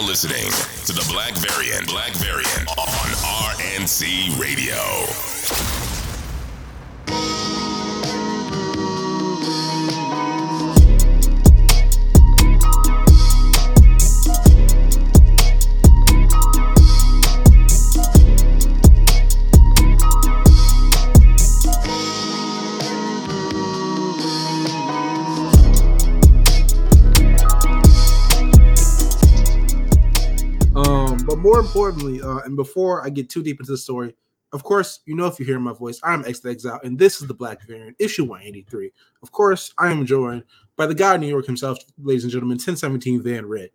now listening to the Black Variant. Black Variant on RNC Radio. More importantly, uh, and before I get too deep into the story, of course, you know if you hear my voice, I'm X the Exile, and this is the Black Variant, issue 183. Of course, I am joined by the guy in New York himself, ladies and gentlemen, 1017 Van Red.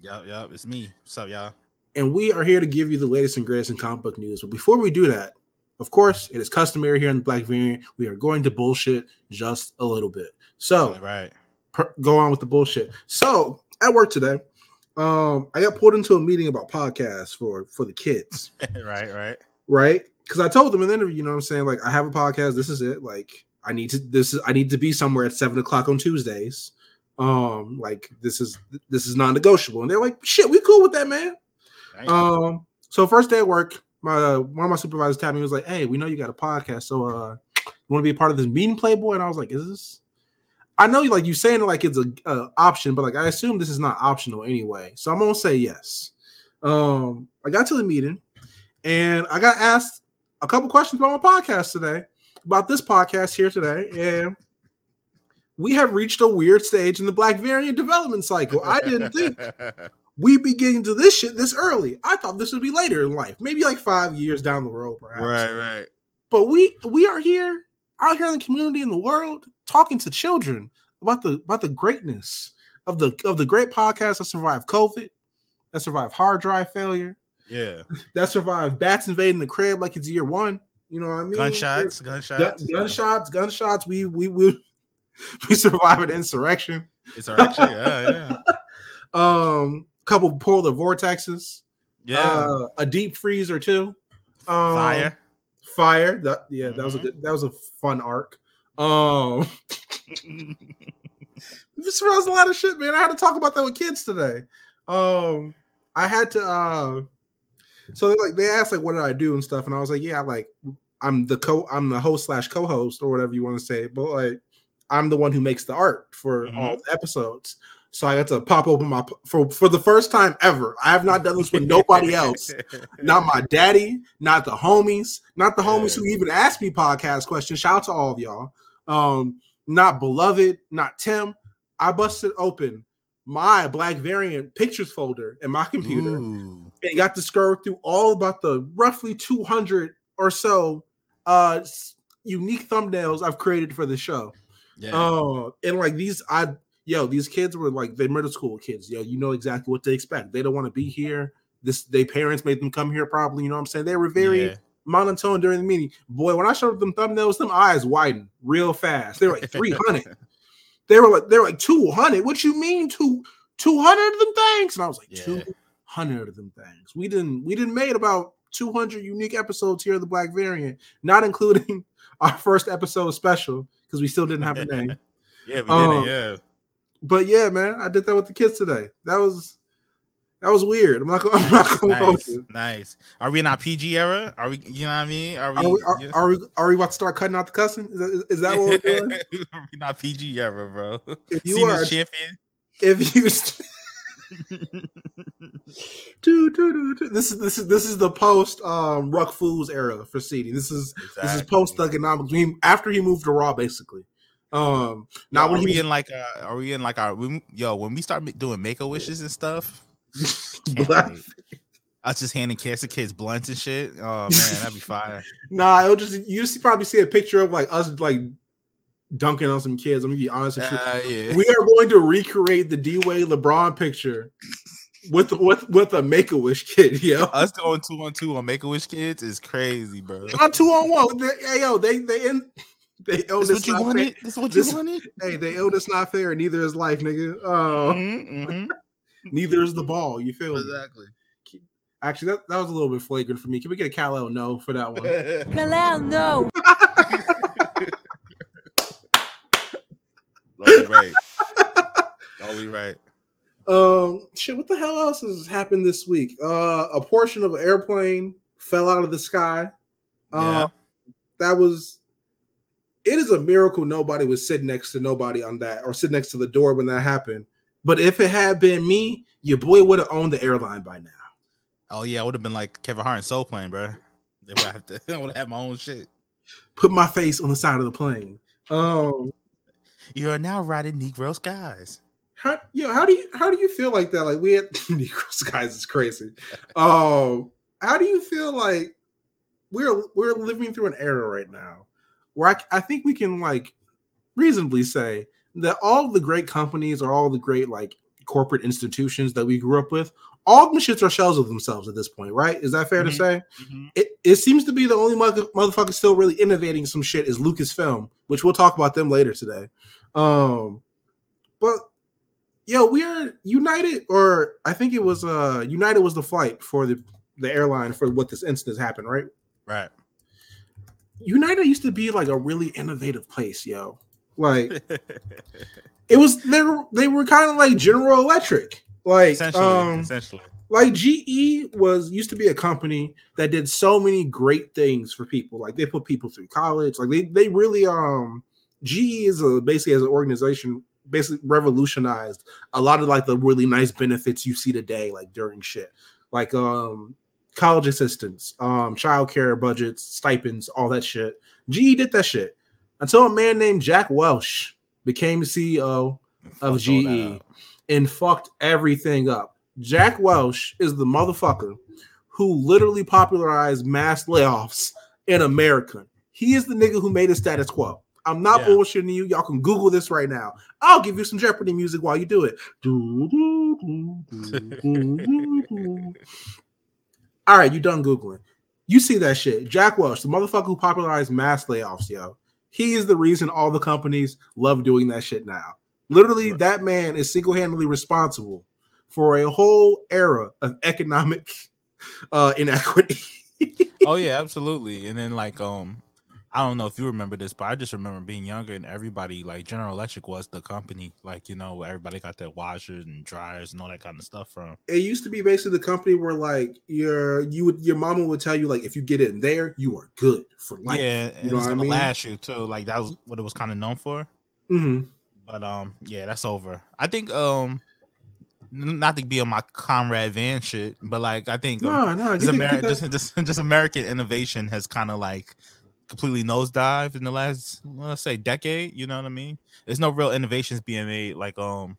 Yup, yup, it's me. What's up, y'all? And we are here to give you the latest and greatest in comic book news. But before we do that, of course, it is customary here in the Black Variant. We are going to bullshit just a little bit. So right. per- go on with the bullshit. So at work today, um, I got pulled into a meeting about podcasts for for the kids, right, right. right? Because I told them in the interview, you know what I'm saying? Like, I have a podcast, this is it. Like, I need to this is I need to be somewhere at seven o'clock on Tuesdays. Um, like this is this is non-negotiable. And they're like, shit, we cool with that, man. Um, so first day at work, my one of my supervisors tapped me was like, "Hey, we know you got a podcast, so uh, you want to be a part of this meeting, Playboy?" And I was like, "Is this?" I know like you saying it like it's a, a option, but like I assume this is not optional anyway, so I'm gonna say yes. Um, I got to the meeting, and I got asked a couple questions about my podcast today, about this podcast here today, and we have reached a weird stage in the Black Variant development cycle. I didn't think we'd be getting to this shit this early. I thought this would be later in life, maybe like five years down the road, perhaps. right, right. But we we are here out here in the community in the world talking to children about the about the greatness of the of the great podcast that survived COVID, that survived hard drive failure, Yeah. that survived bats invading the crib like it's year one. You know what I mean? Gunshots, Gun- gunshots. gunshots, gunshots. We we we we survived an insurrection. Insurrection, yeah, yeah. Um, couple polar vortexes. Yeah. uh, a deep freeze or two. Um, Fire. fire. That yeah, that was a Mhm. good, that was a fun arc. Um, this was a lot of shit, man. I had to talk about that with kids today. Um, I had to. uh So like they asked like, what did I do and stuff, and I was like, yeah, like I'm the co, I'm the host slash co-host or whatever you want to say, but like I'm the one who makes the art for all the episodes. So I got to pop open my for for the first time ever. I have not done this with nobody else not my daddy, not the homies, not the homies who even asked me podcast questions. Shout out to all of y'all. Um, not beloved, not Tim. I busted open my black variant pictures folder in my computer Ooh. and got to scroll through all about the roughly 200 or so uh unique thumbnails I've created for the show. Yeah. Oh, and like these, I yo, these kids were like they're middle school kids. Yo, you know exactly what to expect. They don't want to be here. This their parents made them come here, probably. You know what I'm saying? They were very Yeah. Monotone during the meeting. Boy, when I showed them thumbnails, them eyes widened real fast. They were like 300. they were like they were like 200. What you mean two 200 of them things? And I was like Yeah. 200 of them things. We didn't we didn't made about 200 unique episodes here of the Black Variant, not including our first episode special because we still didn't have a name. Yeah, we Um, did it. Yeah. But yeah, man, I did that with the kids today. That was that was weird. I'm not gonna, I'm not gonna Nice, nice. Are we in our PG era? Are we? You know what I mean? Are we? Are we, are, are we are we about to start cutting out the cussing? Is that, is that what we're doing? are we not PG era, bro? If you Seen are, champion. if you, Doo, doo, doo, doo. this is this is this is the post um Ruck Fools era for CD. This is this is post Thuganomics. After he moved to Raw, basically. Um, now when are we was, in like uh are we in like our we, yo when we start doing make a wishes and stuff? Black- wait. Us just handing cancer kids blunts and shit. Oh man, that'd be fire. Nah, it'll just you just probably see a picture of like us like dunking on some kids. I'm gonna be honest with you. Uh, yeah. We are going to recreate the D-Wade LeBron picture with with with a Make a Wish kid, yo. Us going two on two on Make a Wish kids is crazy, bro. Not two on one. They, hey, yo, they they in they oh This this what you fair. wanted. This what you This- wanted. Hey, they owe this not fair. Neither is life, nigga. Oh, Mhm, mhm. Neither is the ball. You feel me? Exactly. Actually, that, that was a little bit flagrant for me. Can we get a Cal no for that one? Kalal, no. Only right. Only right. Um, shit. What the hell else has happened this week? Uh, a portion of an airplane fell out of the sky. Yeah. Uh, that was. It is a miracle nobody was sitting next to nobody on that or sitting next to the door when that happened. But if it had been me, your boy would have owned the airline by now. Oh yeah, I would have been like Kevin Hart and Soul Plane, bro. They would have to. I would have had my own shit. Put my face on the side of the plane. Um, You are now riding Negro skies. how yo, how do you how do you feel like that? Like we had Negro guys is crazy. Um, how do you feel like we're we're living through an era right now where I, I think we can like reasonably say that all the great companies or all the great like corporate institutions that we grew up with, all of them shits are shells of themselves at this point, right? Is that fair Mhm. to say? It, it seems to be the only mother, motherfucker still really innovating some shit is Lucasfilm, which we'll talk about them later today. Um, but yo, we are United, or I think it was uh United was the flight for the the airline for what this incident happened, right? Right. United used to be like a really innovative place, yo. Like it was they were they were kind of like General Electric. Like essentially, um essentially. like GE was used to be a company that did so many great things for people. Like they put people through college. Like they they really um GE is a basically as an organization basically revolutionized a lot of like the really nice benefits you see today like during shit. Like um college assistance, um childcare budgets, stipends, all that shit. GE did that shit until a man named Jack Welch became CEO of Fucked all that GE and fucked everything up. Jack Welch is the motherfucker who literally popularized mass layoffs in America. He is the nigga who made the status quo. I'm not Yeah. bullshitting you. Y'all can Google this right now. I'll give you some Jeopardy music while you do it. All right, you done Googling. You see that shit. Jack Welch, the motherfucker who popularized mass layoffs, yo. He is the reason all the companies love doing that shit now. Literally, Right. that man is single handedly responsible for a whole era of economic uh, inequity. oh yeah, absolutely. And then like um I don't know if you remember this, but I just remember being younger and everybody like General Electric was the company, like you know, everybody got their washers and dryers and all that kind of stuff from. it used to be basically the company where like your you would your mama would tell you like if you get in there, you are good for life. yeah, and you know it's what I gonna mean? last you too. Like that was what it was kind of known for. Mhm. But um, yeah, that's over. I think um, not to be on my Conrad Van shit, but like I think um, No, no, just, Ameri- just, just, just American innovation has kind of like completely nosedived in the last let's say decade. You know what I mean? There's no real innovations being made like um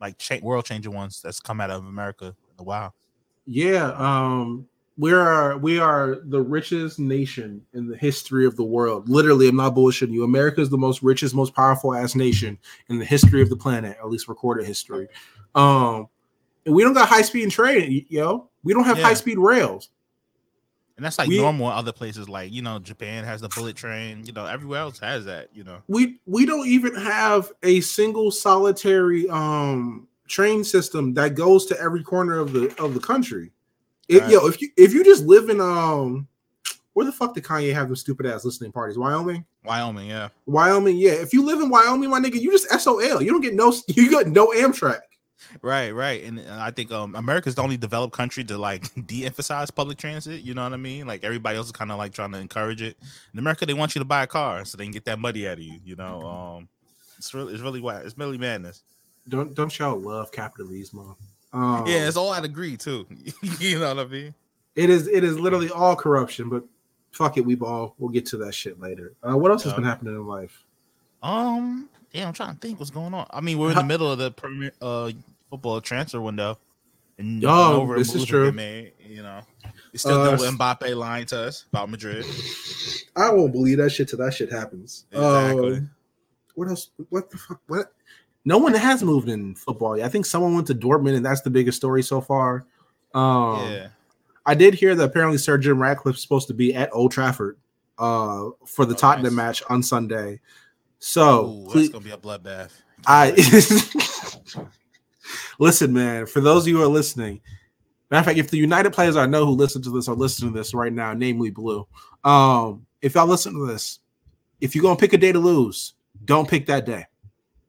like cha- world changing ones that's come out of America in a while. Yeah, um, we are we are the richest nation in the history of the world. Literally, I'm not bullshitting you. America is the most richest, most powerful ass nation in the history of the planet, at least recorded history. Um, and we don't got high speed train, yo. We don't have Yeah. high speed rails. And that's like We- normal other places, like you know, Japan has the bullet train. You know, everywhere else has that. You know, We we don't even have a single solitary um train system that goes to every corner of the of the country. It, Right. Yo, if you if you just live in um where the fuck did Kanye have those stupid ass listening parties? Wyoming? Wyoming, yeah. Wyoming, yeah. If you live in Wyoming, my nigga, you just SOL. You don't get no you got no Amtrak. Right, right, and I think um, America's the only developed country to like de-emphasize public transit. You know what I mean? Like everybody else is kind of like trying to encourage it. In America, they want you to buy a car so they can get that money out of you. You know, um, it's really, it's really why it's really madness. Don't don't y'all love capitalism? Um, yeah, it's all I'd agree too. you know what I mean? it is it is literally all corruption, but fuck it, we all we'll get to that shit later. Uh, what else has been happening in life? Um, yeah, I'm trying to think what's going on. I mean, we're in the middle of the premier uh football transfer window, and Oh, no real this is true. made, you know, it's still Uh, know Mbappe lying to us about Madrid. I won't believe that shit till that shit happens. Exactly. Um, what else? What the fuck? What? No one has moved in football. yet. I think someone went to Dortmund, and that's the biggest story so far. Um, yeah. I did hear that apparently Sir Jim Ratcliffe's supposed to be at Old Trafford uh, for the Oh, Tottenham nice. match on Sunday. So Ooh, that's gonna be a bloodbath. I listen, man. For those of you who are listening, matter of fact, if the United players I know who listen to this are listening to this right now, namely Blue, um, if y'all listen to this, if you're gonna pick a day to lose, don't pick that day.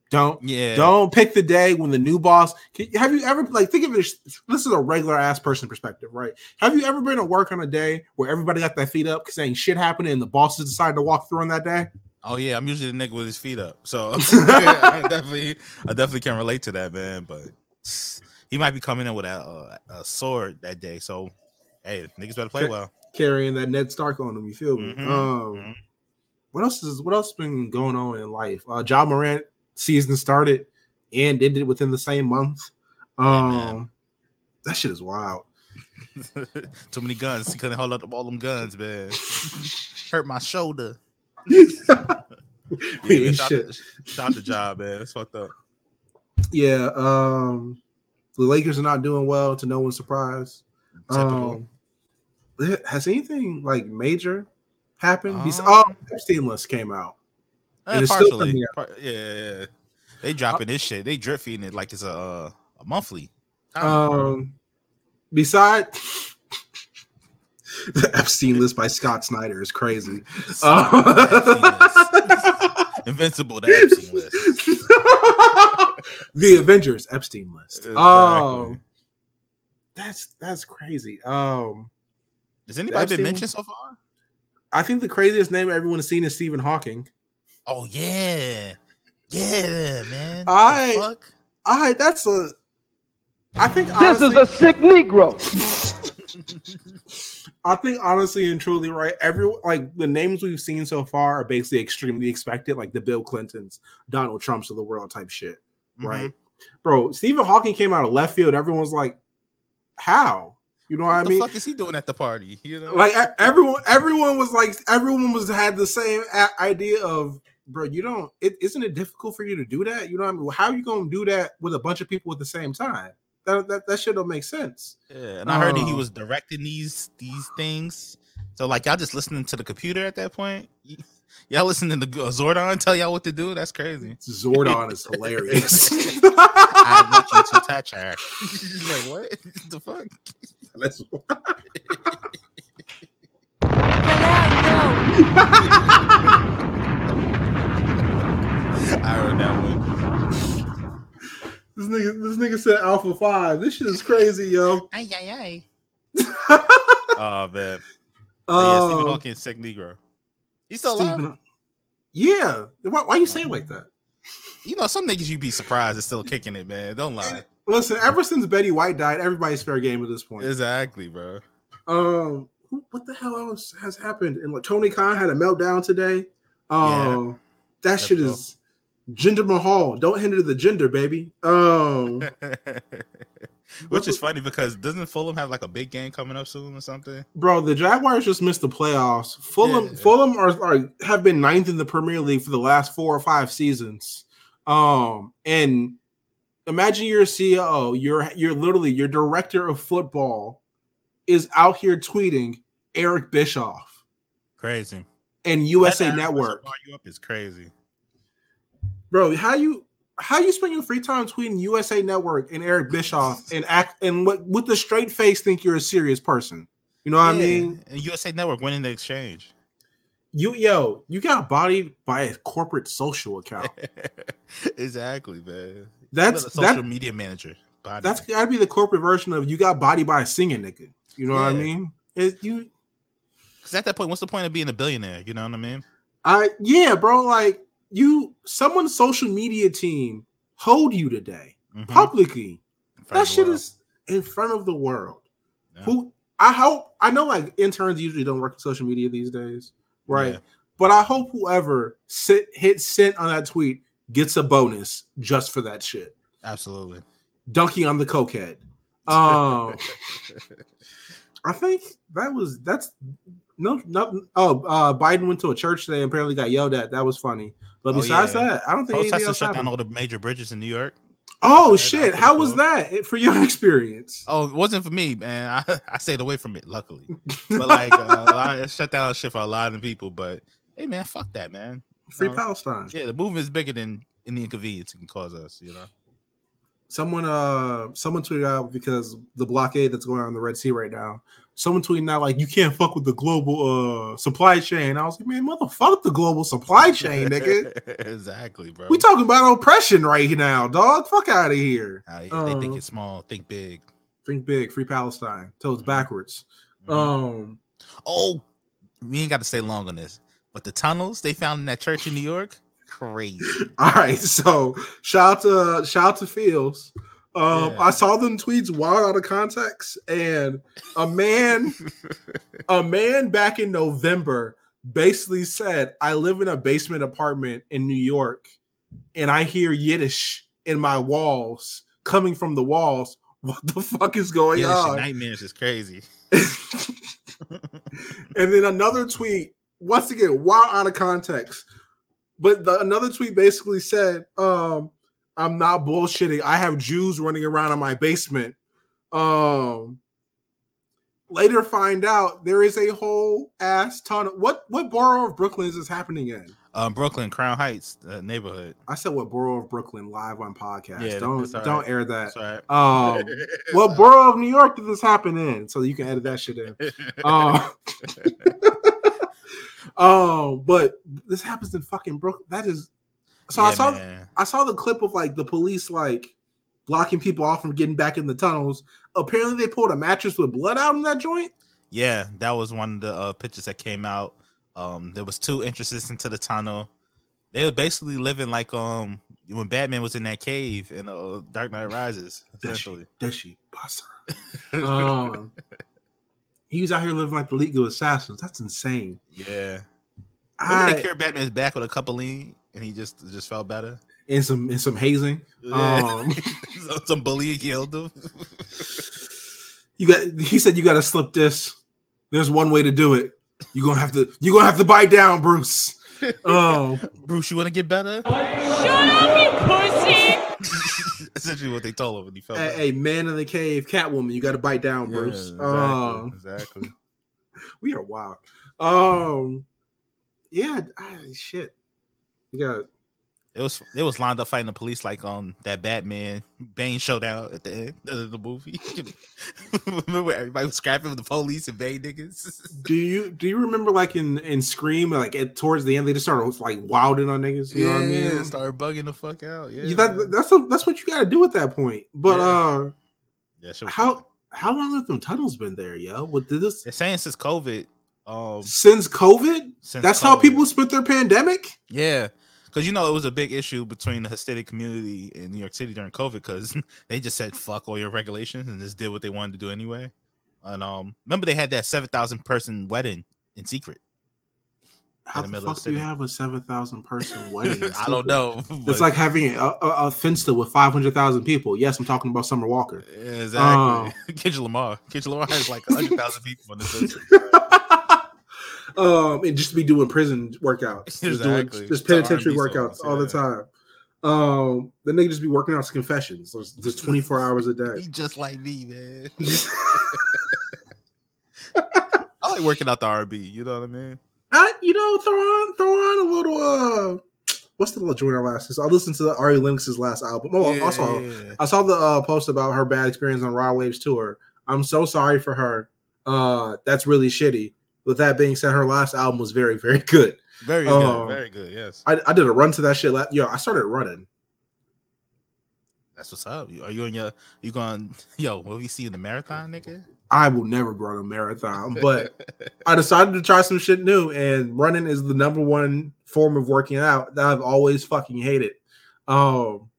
Don't Yeah. don't pick the day when the new boss. Can- Have you ever like think of it? This is a regular ass person perspective, right? Have you ever been to work on a day where everybody got their feet up because ain't shit happening and the bosses decided to walk through on that day? Oh yeah, I'm usually the nigga with his feet up. So I definitely, I definitely can relate to that, man. But he might be coming in with a, a, a sword that day. So hey, niggas better play well. Carrying that Ned Stark on him, you feel me? Mhm, Um, mhm. what else is what else been going on in life? Uh Ja Morant season started and ended within the same month. man. Um that shit is wild. Too many guns. He couldn't hold up all them guns, man. Hurt my shoulder. Yeah, ain't shout, shit. shout the job, man. It's fucked up. Yeah, um the Lakers are not doing well to no one's surprise. Um, has anything like major happened? Um, oh, Epstein list came out. Eh, and it's still partially. coming Par- yeah, yeah, yeah. They dropping this shit. They drip feeding it like it's a uh, a monthly. Um, beside the Epstein list by Scott Snyder is crazy. Uh, Invincible, the Epstein list. the Avengers Epstein list. Exactly. Um, that's that's crazy. Um, Has anybody been mentioned so far? I think the craziest name everyone has seen is Stephen Hawking. Oh yeah, yeah, man. I- fuck? I that's a. I think This is a sick Negro. I think honestly and truly, right? Every like the names we've seen so far are basically extremely expected, like the Bill Clintons, Donald Trumps of the world type shit, mm-hmm. right? Bro, Stephen Hawking came out of left field. Everyone's like, "How?" You know what, What I the mean? fuck is he doing at the party? You know, Like everyone, everyone was like, everyone was had the same a- idea of, bro. You don't. It isn't it difficult for you to do that? You know what I mean? How are you gonna do that with a bunch of people at the same time? That that, that shit don't make sense. yeah. And I heard that he Oh. was directing these these things. So like y'all just listening to the computer at that point. Y'all listening to Zordon tell y'all what to do? That's crazy. Zordon is hilarious. I want you to touch her. She's like what the fuck? That's I heard that one. This nigga, this nigga said Alpha Five. This shit is crazy, yo. Ay, ay, ay. Oh man. yeah, Stephen Um, Hawking, sick Negro. He's still alive. Yeah. Why, why you saying like that? You know, some niggas you'd be surprised is still kicking it, man. Don't lie. Listen, ever since Betty White died, everybody's fair game at this point. Exactly, bro. Um, what the hell else has happened? And like Tony Khan had a meltdown today. Um, that shit cool. is Jinder Mahal. Don't hinder the gender, baby. Um, Which is funny because doesn't Fulham have like a big game coming up soon or something? bro, the Jaguars just missed the playoffs. Fulham, Yeah. Fulham are, are have been ninth in the Premier League for the last four or five seasons. Um, and imagine you're a CEO, you're you're literally your director of football is out here tweeting Eric Bischoff Crazy. and USA Network. you up is crazy. Bro, how you how you spend your free time tweeting USA Network and Eric Bischoff and act and what with the straight face think you're a serious person? You know what I mean? and USA Network winning the exchange. You yo, you got bodied by a corporate social account. exactly, man. That's a social that, media manager. Body. that's gotta be the corporate version of you got bodied by a singing nigga. You know what I mean? It, you because at that point, what's the point of being a billionaire? You know what I mean? I yeah, bro, like you someone's social media team hold you today Mhm. publicly. That shit world. is in front of the world. Yeah. Who I hope I know like interns usually don't work social media these days, right? Yeah. But I hope whoever sit hit sent on that tweet gets a bonus just for that shit. absolutely. Dunking on the cokehead. Um I think that was that's no no oh uh Biden went to a church today and apparently got yelled at. That was funny. But Oh, besides yeah. that, I don't think Protesters else shut down all the major bridges in New York. Oh shit! How was cool. that for your experience? Oh, it wasn't for me, man. I, I stayed away from it, luckily. But like, uh, shut down shit for a lot of people. But hey, man, fuck that, man. Free Uh, Palestine. Yeah, the movement is bigger than any inconvenience it can cause us. You know. someone uh someone tweeted out because the blockade that's going on in the Red Sea right now. Someone tweeting out like you can't fuck with the global uh supply chain. I was like, man, motherfuck the global supply chain, nigga. exactly, bro. We talking about oppression right now, dog. Fuck out of here. Uh, they think Uh, it's small, think big. Think big, free Palestine. Till it's backwards. Mhm. Um, oh, we ain't got to stay long on this, but the tunnels they found in that church in New York, crazy. all right. So shout out to shout out to Fields. Um, Yeah. I saw them tweets wild out of context, and a man, a man back in November basically said, "I live in a basement apartment in New York, and I hear Yiddish in my walls coming from the walls. What the fuck is going Yeah, on?" nightmares is crazy. and then another tweet, once again, wild out of context. But the, another tweet basically said, um, I'm not bullshitting. I have Jews running around in my basement. Um later find out there is a whole ass ton of what what borough of Brooklyn is this happening in? Um, Brooklyn, Crown Heights uh, neighborhood. I said what borough of Brooklyn live on podcast. Yeah, don't don't right. air that. Sorry. Um what borough of New York did this happen in? So you can edit that shit in. Um, um, but this happens in fucking Brooklyn. That is so I saw man. I saw the clip of like the police like blocking people off from getting back in the tunnels. Apparently they pulled a mattress with blood out in that joint. Yeah, that was one of the uh, pictures that came out. Um, there was two entrances into the tunnel. They were basically living like um when Batman was in that cave in uh, Dark Knight Rises. Essentially, bust her? Um, he was out here living like the League of Assassins. That's insane. yeah. They I, cured Batman's back with a couple of lean, and he just just felt better. and some and some hazing. Um, some, some bully killed him. you got he said you gotta slip this. There's one way to do it. You're gonna have to you're gonna have to bite down, Bruce. Um Bruce, you want to get better? Shut up, you pussy! Essentially, what they told him when he felt better. a, a man in the cave, Catwoman, you gotta bite down, Yeah, Bruce. exactly, Um exactly. we are wild. Um yeah, I, shit. You got It was it was lined up fighting the police like on that Batman Bane showdown at the end of the movie. Remember everybody was scrapping with the police and Bane niggas? do you do you remember like in in Scream, like at, towards the end, they just started like wilding on niggas? You know what I mean? started bugging the fuck out. Yeah, You- that, that's a, that's what you gotta do at that point. But Yeah. uh yeah. how how long have them tunnels been there, yo? What did this They're saying since COVID, um, since COVID? since That's how people spent their pandemic. Yeah, because you know it was a big issue between the Hasidic community in New York City during COVID because they just said fuck all your regulations and just did what they wanted to do anyway. And um, remember they had that seven thousand person wedding in secret. How the the, fuck the do you have a seven thousand person wedding? I don't know. It's like having a, a, a Finsta with five hundred thousand people. Yes, I'm talking about Summer Walker. Yeah, exactly. Kendrick Lamar. Kendrick Lamar has like hundred thousand people in this. Um, and just be doing prison workouts, just doing just penitentiary R&B workouts songs, all the time. Um, then they just be working out confessions, just- just twenty four hours a day. He just like me, man. I like working out the R&B. You know what I mean? I, you know, throw on throw on a little. uh What's the little joint I last? I listened to the Ari Lennox's last album. Oh, also, Yeah. I saw the uh, post about her bad experience on Raw Waves tour. I'm so sorry for her. Uh, that's really shitty. With that being said, her last album was very, very good. very Oh. good. Very good. Yes. I, I did a run to that shit. La- Yo, I started running. That's what's up. Are you in your? You going? Yo, will we see in the marathon, nigga? I will never run a marathon, but I decided to try some shit new, and running is the number one form of working out that I've always fucking hated. Um,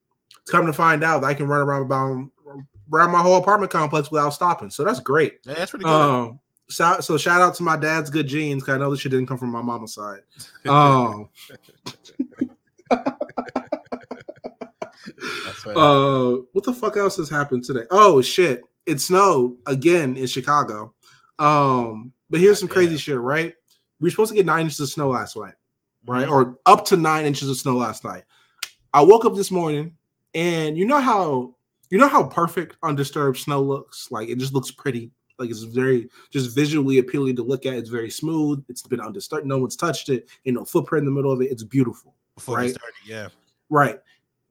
it's come to find out that I can run around about around my whole apartment complex without stopping, so that's great. Yeah, that's pretty good. Um, so, so shout out to my dad's good genes. 'cause I know this shit didn't come from my mama's side. Um, uh, what the fuck else has happened today? Oh shit, it snowed again in Chicago. Um, but here's some crazy Goddamn. shit, right? We were supposed to get nine inches of snow last night, right? Mhm. Or up to nine inches of snow last night. I woke up this morning, and you know how you know how perfect undisturbed snow looks. Like it just looks pretty. Like it's very just visually appealing to look at. It's very smooth. It's been undisturbed. No one's touched it. You know, footprint in the middle of it. It's beautiful. Before we right. started, yeah. Right.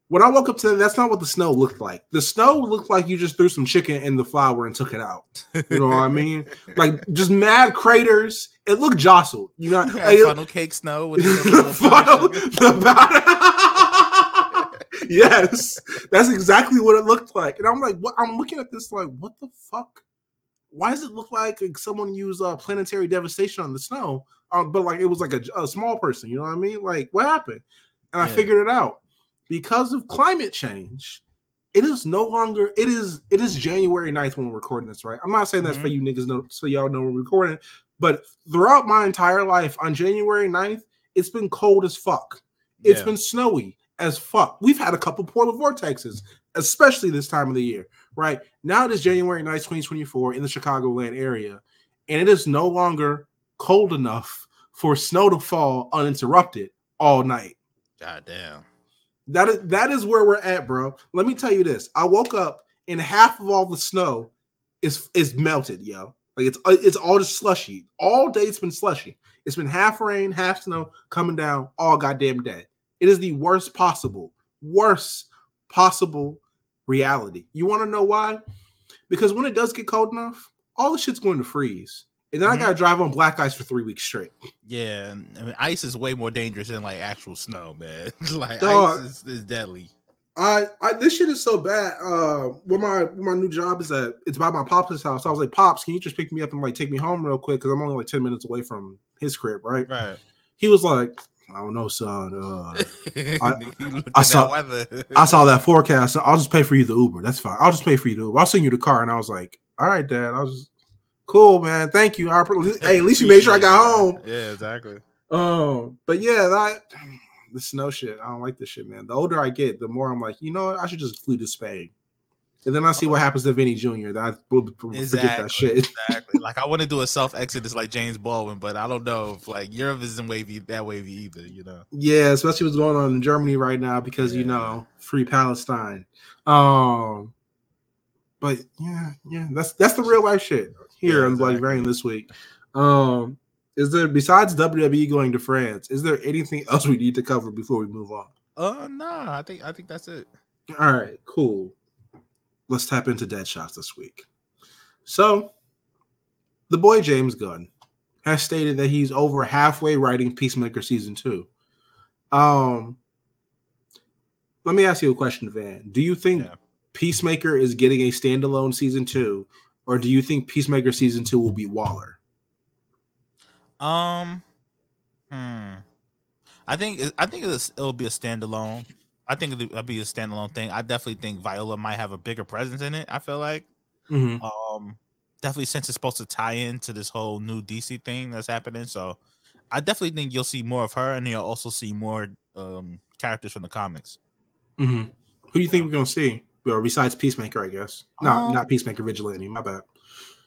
When I woke up today, that's not what the snow looked like. The snow looked like you just threw some chicken in the flour and took it out. You know what I mean? Like just mad craters. It looked jostled. You know, like, funnel cake snow with the funnel, the bottom. yes, that's exactly what it looked like. And I'm like, what? I'm looking at this like, what the fuck? Why does it look like someone used uh, planetary devastation on the snow? Um, but like it was like a, a, small person. You know what I mean? Like what happened? And I figured it out because of climate change. It is no longer. It is. It is January 9th when we're recording this, right? I'm not saying that's mm-hmm. for you niggas, know, so y'all know we're recording. But throughout my entire life, on January 9th, it's been cold as fuck. It's yeah. been snowy as fuck. We've had a couple polar vortexes, especially this time of the year, right? Now it is January 9th, 2024 in the Chicagoland area, and it is no longer cold enough for snow to fall uninterrupted all night. God damn. That is that is where we're at, bro. Let me tell you this. I woke up and half of all the snow is is melted, yo. Like it's it's all just slushy. All day it's been slushy. It's been half rain, half snow coming down all goddamn day. It is the worst possible, worst possible reality. You want to know why? Because when it does get cold enough, all the shit's going to freeze. And then mm-hmm. I gotta drive on black ice for three weeks straight. Yeah, I mean, ice is way more dangerous than like actual snow, man. like Dog, ice is, is, deadly. I, I this shit is so bad. Uh, where my where my new job is at, it's by my pop's house. I was like, pops, can you just pick me up and like take me home real quick? Because I'm only like ten minutes away from his crib, right? Right. He was like, I don't know, son. Uh, I, I saw I saw that forecast. I'll just pay for you the Uber. That's fine. I'll just pay for you the Uber. I'll send you the car. And I was like, all right, Dad. I was cool, man. Thank you. I, hey, at least you made sure I got home. Yeah, exactly. Um, but yeah, that the snow shit. I don't like this shit, man. The older I get, the more I'm like, you know what? I should just flee to Spain. And then I see what happens to Vini Jr. That I will exactly, that shit. exactly. Like I want to do a self-exit, exodus like James Baldwin, but I don't know if like Europe isn't wavy that wavy either. You know. Yeah, especially what's going on in Germany right now because yeah. you know free Palestine. Um, but yeah, yeah, that's that's the real life shit here yeah, on exactly. Black Variant this week. Um, is there besides WWE going to France? Is there anything else we need to cover before we move on? Uh, no, I think I think that's it. All right, cool let's tap into dead shots this week. So, the boy James Gunn has stated that he's over halfway writing Peacemaker season two. Um, let me ask you a question, Van. Do you think yeah. Peacemaker is getting a standalone season two, or do you think Peacemaker season two will be Waller? Um, hmm. I think I think it'll be a standalone. I think it'll be a standalone thing. I definitely think Viola might have a bigger presence in it. I feel like, mm-hmm. um, definitely since it's supposed to tie into this whole new DC thing that's happening. So, I definitely think you'll see more of her, and you'll also see more um characters from the comics. Mm-hmm. Who do you think we're gonna see? Well, besides Peacemaker, I guess. Not um, not Peacemaker, Vigilante. My bad.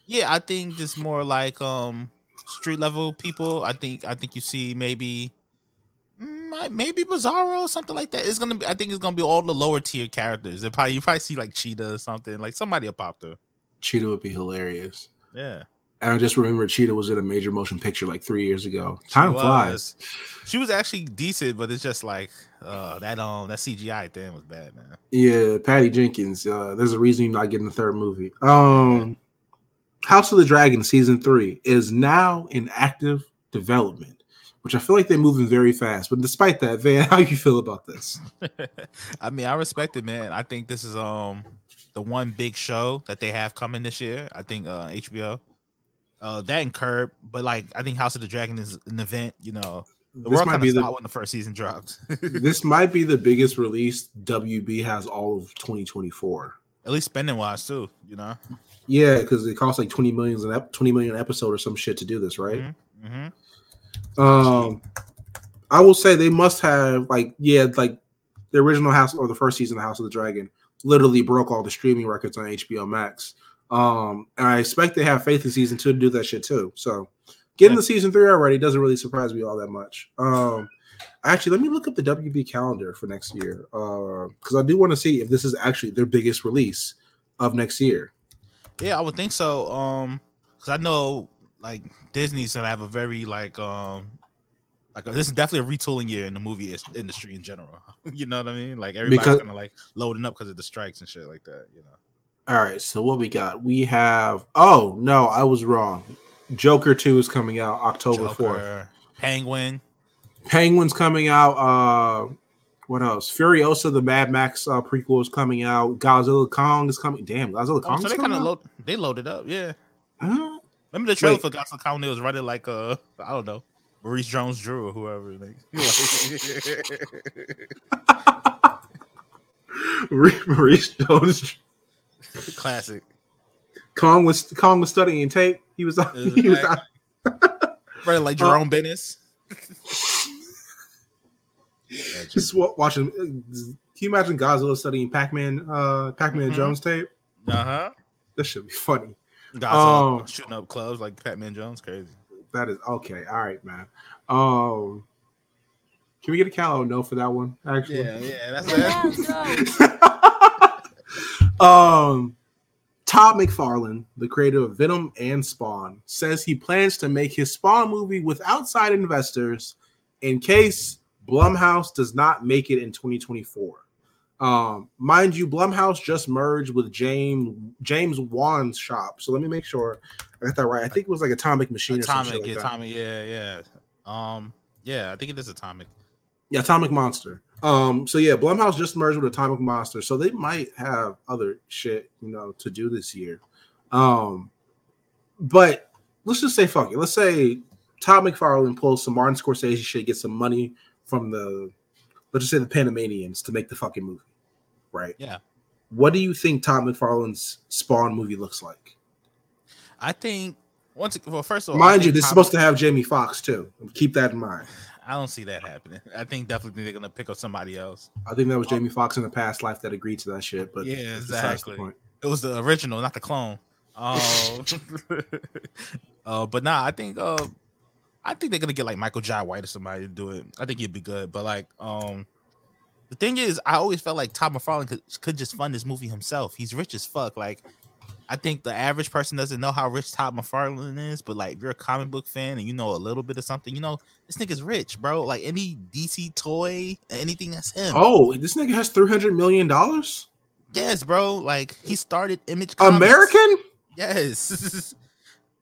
Yeah, I think just more like um street level people. I think I think you see maybe maybe Bizarro or something like that. It's gonna be. I think it's gonna be all the lower tier characters. It probably you probably see like Cheetah or something. Like somebody will pop there. Cheetah would be hilarious. Yeah. And I just remember Cheetah was in a major motion picture like three years ago. Time flies. She was actually decent, but it's just like uh, that um that CGI thing was bad, man. Yeah, Patty Jenkins. Uh, there's a reason you're not getting the third movie. Um, House of the Dragon season three is now in active development which I feel like they're moving very fast. But despite that, Van, how you feel about this? I mean, I respect it, man. I think this is um the one big show that they have coming this year. I think uh HBO. Uh that and Curb, but like I think House of the Dragon is an event, you know. The this world might be the, when the first season dropped. this might be the biggest release WB has all of 2024. At least spending wise too, you know. Yeah, because it costs like 20 million an ep- 20 million episode or some shit to do this, right? Mm-hmm. Mm-hmm. Um, I will say they must have like yeah, like the original House or the first season of House of the Dragon literally broke all the streaming records on HBO Max. Um, and I expect they have faith in season two to do that shit too. So getting yeah. the season three already doesn't really surprise me all that much. Um, actually, let me look up the WB calendar for next year Uh because uh, I do want to see if this is actually their biggest release of next year. Yeah, I would think so. Um, because I know like Disney's gonna have a very like um Like this is definitely a retooling year in the movie industry in general. you know what I mean? Like everybody's Because- kind of like loading up because of the strikes and shit like that. You know. All right, so what we got? We have. Oh no, I was wrong. Joker Two is coming out October fourth. Penguin. Penguin's coming out. Uh, what else? Furiosa, the Mad Max uh, prequel is coming out. Godzilla Kong is coming. Damn, Godzilla Oh, Kong. so they kind of load. They loaded up. Yeah. Huh? Remember the trailer Wait. for Kong? They was running like uh I don't know Maurice Jones-Drew or whoever. Like, Maurice Jones. classic. Kong was Kong was studying tape. He was. He was. Running like Jerome Bettis. Just watching. Can you imagine Godzilla studying Pac-Man? Uh, Pac-Man Mhm. Jones tape. Uh huh. That should be funny. Godzilla Oh. shooting up clubs like Batman Jones. Crazy. That is okay. All right, man. Um, can we get a Callow no for that one? Actually, yeah. Yeah, that's Yeah, go. um, Todd McFarlane, the creator of Venom and Spawn, says he plans to make his Spawn movie with outside investors in case Blumhouse does not make it in 2024. Um, mind you, Blumhouse just merged with James James Wan's shop. So let me make sure I got that right. I think it was like Atomic Machine or something Atomic. like. Atomic. Yeah. Yeah. Um. Yeah. I think it is Atomic. Yeah, Atomic Monster. Um, so yeah, Blumhouse just merged with Atomic Monster, so they might have other shit, you know, to do this year. Um, but let's just say fuck it. Let's say Todd McFarlane pulls some Martin Scorsese shit, get some money from the let's just say the Panamanians to make the fucking movie, right? Yeah. What do you think Todd McFarlane's Spawn movie looks like? I think once. Well, first of all, Mind you, this is supposed to have Jamie Foxx too. Keep that in mind. I don't see that happening. I think definitely they're gonna pick up somebody else. I think that was Jamie Foxx in the past life that agreed to that shit. But Yeah, exactly. It was the original, not the clone. Um, uh, but nah, I think uh, I think they're gonna get like Michael Jai White or somebody to do it. I think he'd be good. But like, um, the thing is, I always felt like Todd McFarlane could, could just fund this movie himself. He's rich as fuck. Like, I think the average person doesn't know how rich Todd McFarlane is, but like, if you're a comic book fan and you know a little bit of something, you know this nigga's rich, bro. Like any DC toy, anything that's him. Oh, this nigga has three hundred million dollars. yes, bro. Like he started Image Comics. American? Yes.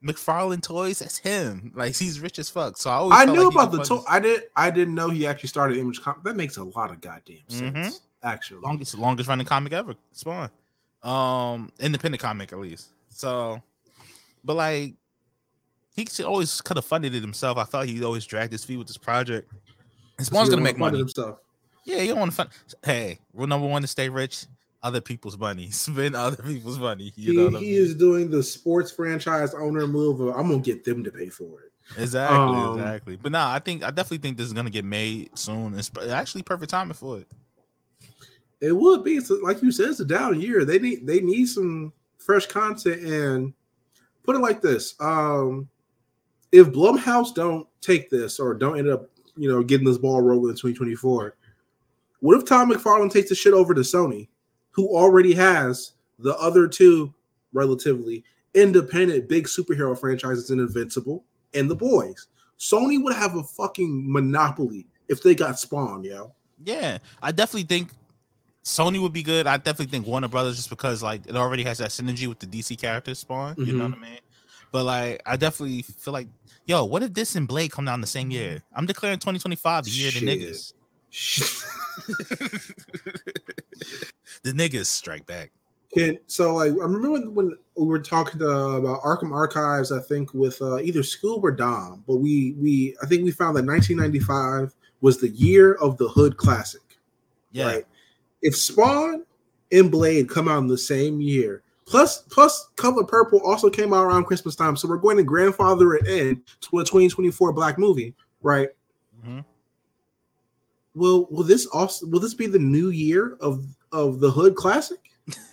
McFarlane Toys, that's him. Like he's rich as fuck. So I always I knew like about the toy. I did. I didn't know he actually started Image Com- That makes a lot of goddamn sense. Mhm. Actually, longest longest running comic ever, Spawn. Um, independent comic at least. So, but like he always could have funded it himself. I thought he always dragged his feet with this project. And Spawn's gonna make wanna fund it money. himself. Yeah, you don't want to fund. Hey, rule number one to stay rich: other people's money. Spend other people's money. You know he I mean? is doing the sports franchise owner move. Of, I'm gonna get them to pay for it. Exactly, Um, exactly. But nah, I think I definitely think this is gonna get made soon. It's actually perfect timing for it. It would be it's like you said, it's a down year. They need they need some fresh content and put it like this. Um if Blumhouse don't take this or don't end up, you know, getting this ball rolling in 2024, what if Todd McFarlane takes the shit over to Sony, who already has the other two relatively independent big superhero franchises in Invincible and The Boys? Sony would have a fucking monopoly if they got Spawn, yo. Yeah, I definitely think Sony would be good. I definitely think Warner Brothers just because like it already has that synergy with the DC characters spawn. You know Mhm. what I mean? But like I definitely feel like, yo, what if this and Blade come down the same year? I'm declaring 2025 the year of the Shit. niggas. the niggas strike back. Can so like I remember when, when we were talking to, about Arkham Archives, I think with uh, either Scoob or Dom, but we we I think we found that 1995 was the year of the Hood Classic. Yeah. Right? If Spawn and Blade come out in the same year, plus plus Color Purple also came out around Christmas time, so we're going to grandfather it in to a 2024 black movie, right? Mhm. Will will this also will this be the new year of of the Hood Classic?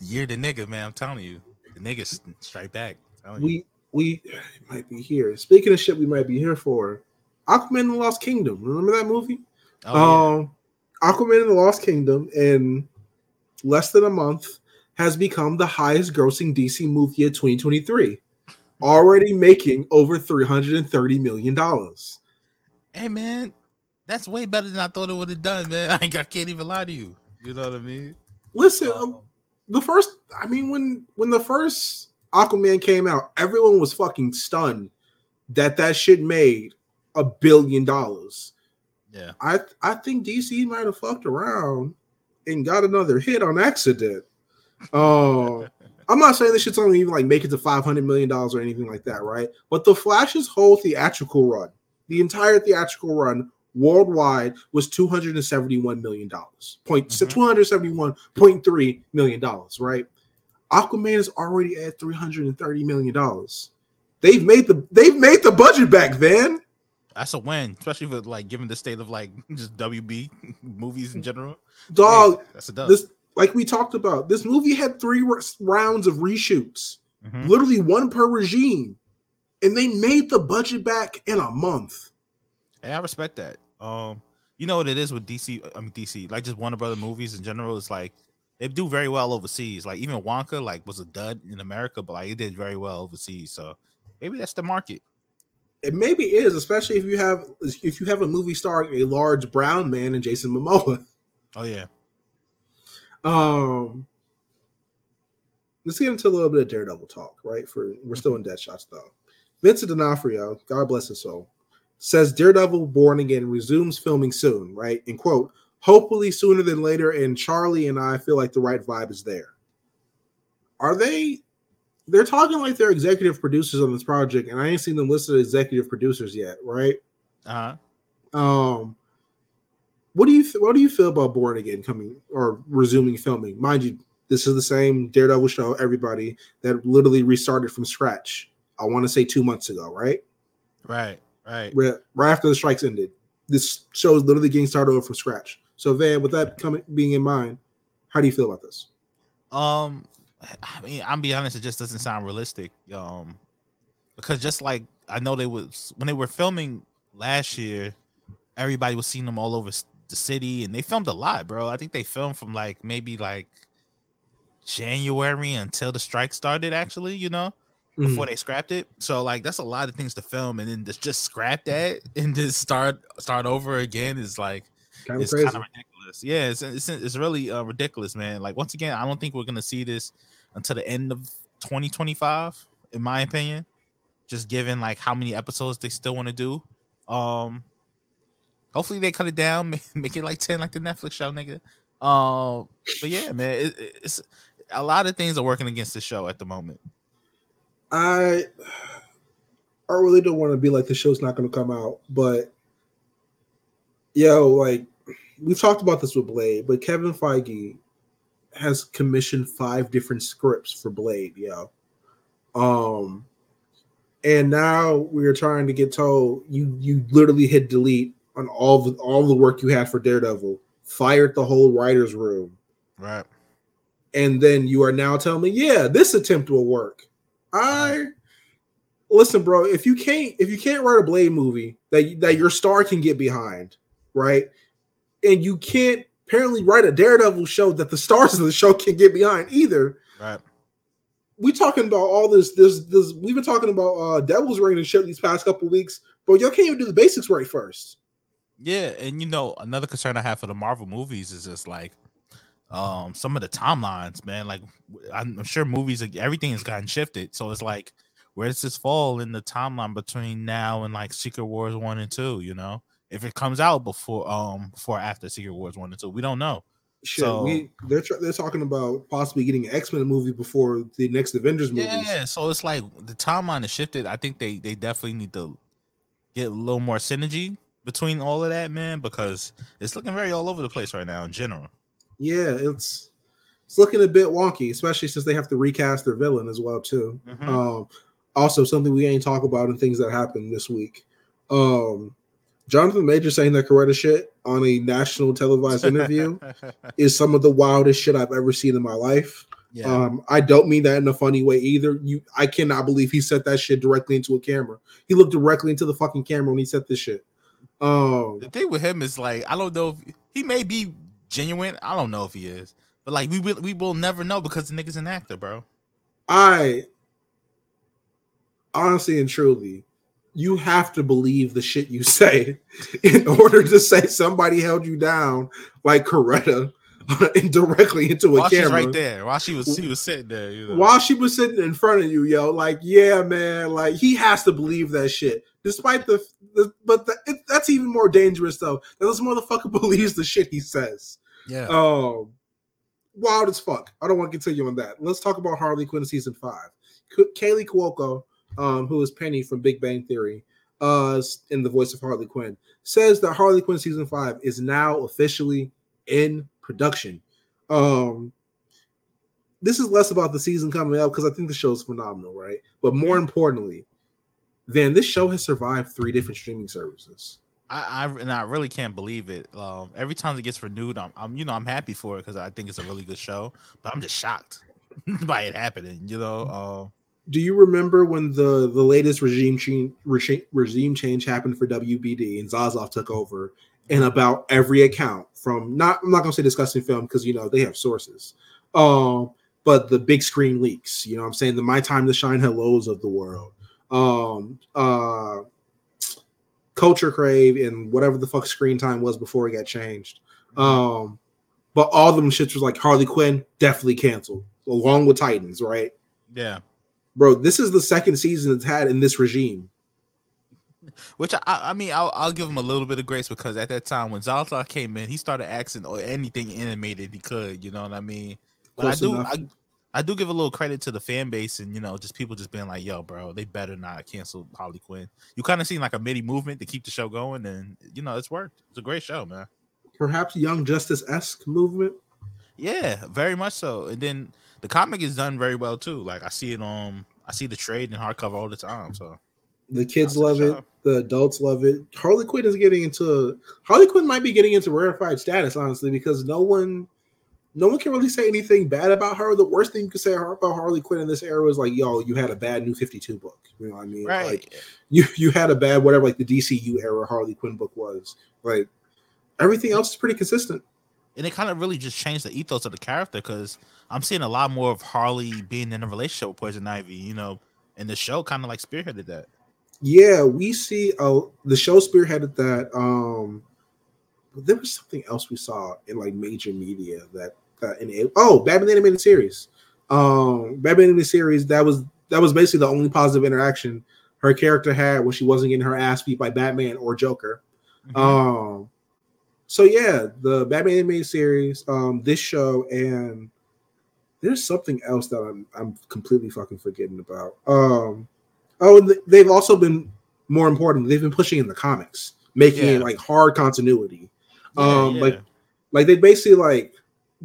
You're the nigga, man. I'm telling you, the niggas strike back. I'm you. we we might be here. Speaking of shit, we might be here for Aquaman and the Lost Kingdom. Remember that movie? Oh, Um, Aquaman and the Lost Kingdom in less than a month has become the highest grossing DC movie of 2023, already making over 330 million dollars. Hey man, that's way better than I thought it would have done, man. I, I can't even lie to you. You know what I mean? Listen, Um, um, the first, I mean, when when the first Aquaman came out, everyone was fucking stunned that that shit made a billion dollars. yeah. I I think DC might have fucked around and got another hit on accident. Uh, I'm not saying this shit's only even like make it to 500 million dollars or anything like that, right? But the Flash's whole theatrical run, the entire theatrical run worldwide was 271 million dollars. Point Mhm. 271.3 million dollars, right? Aquaman is already at 330 million dollars. They've made the they've made the budget back then. That's a win, especially with like given the state of like just WB movies in general. Dog, that's a dub. this like we talked about this movie had three rounds of reshoots Mhm. literally one per regime and they made the budget back in a month Hey, I respect that. Um, you know what it is with DC. I mean DC, like just Warner Brother movies in general. It's like they do very well overseas. Like even Wonka, like was a dud in America, but like it did very well overseas. So maybe that's the market. it maybe is especially if you have if you have a movie starring a large brown man and jason momoa Oh yeah, um let's get into a little bit of daredevil talk right for we're still in dead shots though vincent d'onofrio god bless his soul says daredevil born again resumes filming soon right? And quote hopefully sooner than later and charlie and i feel like the right vibe is there. Are they they're talking like they're executive producers on this project and i ain't seen them listed as executive producers yet right? Uh huh. um what do you what do you feel about born again coming or resuming filming? Mind you this is the same daredevil show everybody that literally restarted from scratch i want to say two months ago right? Right, right. right, right after the strikes ended this show is literally getting started over from scratch so van with that coming being in mind how do you feel about this Um, I mean, I'm be honest, it just doesn't sound realistic. Um, because just like I know they was when they were filming last year, everybody was seeing them all over the city, and they filmed a lot, bro. I think they filmed from like maybe like January until the strike started. Actually, you know, Before they scrapped it. So like that's a lot of things to film, and then just just scrap that and just start start over again is like kind of it's kind of ridiculous. Yeah, it's it's, it's really uh, ridiculous, man. Like once again, I don't think we're gonna see this until the end of 2025, in my opinion. Just given like how many episodes they still want to do. Um, hopefully they cut it down, make, make it like 10, like the Netflix show, nigga. Um, but yeah, man, it- it's a lot of things are working against the show at the moment. I I really don't want to be like the show's not going to come out, but yo, like we've talked about this with Blade, but Kevin Feige has commissioned five different scripts for Blade, yo. Um, and now we're trying to get told you you literally hit delete on all the all the work you had for Daredevil, fired the whole writers room, Right. and then you are now telling me, yeah, this attempt will work. I listen, bro. If you can't, if you can't write a Blade movie that that your star can get behind, right, and you can't apparently write a Daredevil show that the stars of the show can get behind either. Right. We talking about all this, this, this. We've been talking about uh Devil's Reign and shit these past couple weeks, but y'all can't even do the basics right first. Yeah, and you know, another concern I have for the Marvel movies is just like um some of the timelines, man. Like I'm sure movies everything has gotten shifted. So it's like where does this fall in the timeline between now and like Secret Wars 1 and 2, you know? If it comes out before um before or after Secret Wars 1 and 2, we don't know. Shit, So- we they're they're talking about possibly getting an X Men movie before the next Avengers movie. Yeah, so it's like the timeline is shifted. I think they they definitely need to get a little more synergy between all of that, man, because it's looking very all over the place right now in general. Yeah, it's it's looking a bit wonky, especially since they have to recast their villain as well too. Mhm. Um, also, something we ain't talk about in things that happened this week. Um, Jonathan Major saying that Coretta shit on a national televised interview is some of the wildest shit I've ever seen in my life. yeah. Um, I don't mean that in a funny way either. You, I cannot believe he said that shit directly into a camera. He looked directly into the fucking camera when he said this shit. Um, the thing with him is like I don't know if he may be genuine. I don't know if he is, but like we will we will never know because the nigga's an actor, bro. I honestly and truly, you have to believe the shit you say in order to say somebody held you down like Coretta indirectly into a While she's camera right there, while she was she was sitting there, you know. while she was sitting in front of you, yo. Like, yeah, man. Like he has to believe that shit, despite the. the but the, it, that's even more dangerous though. That this motherfucker believes the shit he says. Yeah. Um, wild as fuck. I don't want to continue on that. Let's talk about Harley Quinn season five. K- Kaley Cuoco, um, who is Penny from Big Bang Theory, uh, in the voice of Harley Quinn, says that Harley Quinn season five is now officially in production. Um, this is less about the season coming up because I think the show is phenomenal, right? But more importantly, Van, this show has survived three different streaming services. I, I and I really can't believe it. Um, every time it gets renewed, I'm, I'm you know I'm happy for it because I think it's a really good show. But I'm just shocked by it happening. You know, um, Do you remember when the the latest regime change regime, change happened for WBD and Zaslav took over? And about every account from not I'm not gonna say discussing film because you know they have sources. Um, but the big screen leaks, you know what I'm saying? The My Time to Shine Hellos of the world. Um uh Culture Crave and whatever the fuck screen time was before it got changed. Um, but all them shits was like Harley Quinn definitely canceled, along with Titans, right? yeah. Bro, this is the second season it's had in this regime. Which I, I mean, I'll, I'll give him a little bit of grace because at that time when Zaltar came in, he started acting or anything animated he could. You know what I mean? But I do, enough. I, I do give a little credit to the fan base and you know just people just being like, "Yo, bro, they better not cancel Harley Quinn." You kind of seen like a mini movement to keep the show going, and you know it's worked. It's a great show, man. Perhaps Young Justice esque movement. Yeah, very much so. And then the comic is done very well too. Like I see it on, I see the trade and hardcover all the time. So The kids love show. it. The adults love it. Harley Quinn is getting into Harley Quinn might be getting into rarefied status, honestly, because no one no one can really say anything bad about her. The worst thing you could say about Harley Quinn in this era was like, yo, you had a bad new 52 book. You know what I mean? right, Like you you had a bad whatever like the DCU era Harley Quinn book was. Like everything else is pretty consistent. and it kind of really just changed the ethos of the character because I'm seeing a lot more of Harley being in a relationship with Poison Ivy. You know, and the show kind of like spearheaded that. Yeah, we see uh the show spearheaded that. Um there was something else we saw in like major media that that in oh Batman animated series. Um Batman animated series that was that was basically the only positive interaction her character had when she wasn't getting her ass beat by Batman or Joker. Mhm. Um so yeah, the Batman animated series, um, this show, and there's something else that I'm I'm completely fucking forgetting about. Um oh and they've also been more important, they've been pushing in the comics, making Yeah. it like hard continuity. Yeah, um yeah. like like they basically like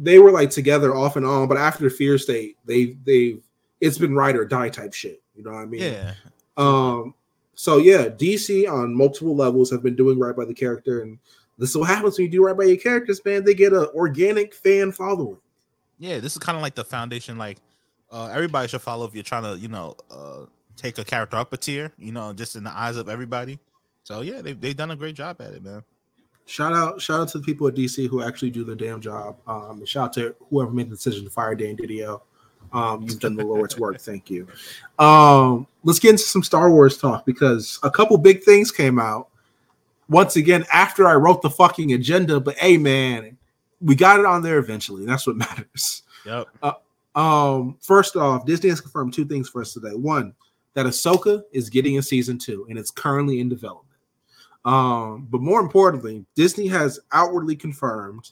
they were like together off and on, but after fear state, they they've it's been ride or die type shit. You know what I mean? yeah, Um, so yeah, DC on multiple levels have been doing right by the character, and this is what happens when you do right by your characters, man. They get an organic fan following. yeah. This is kind of like the foundation. Like uh, everybody should follow if you're trying to, you know, uh, take a character up a tier. You know, just in the eyes of everybody. So yeah, they've they've done a great job at it, man. Shout out, shout out to the people at DC who actually do their damn job. Um, and shout out to whoever made the decision to fire Dan Didio. Um, you've done the Lord's work. Thank you. Um, let's get into some Star Wars talk because a couple big things came out. Once again, after I wrote the fucking agenda, but hey, man, we got it on there eventually. That's what matters. Yep. Um, first off, Disney has confirmed two things for us today. One, that Ahsoka is getting a season two, and it's currently in development. Um, but more importantly, Disney has outwardly confirmed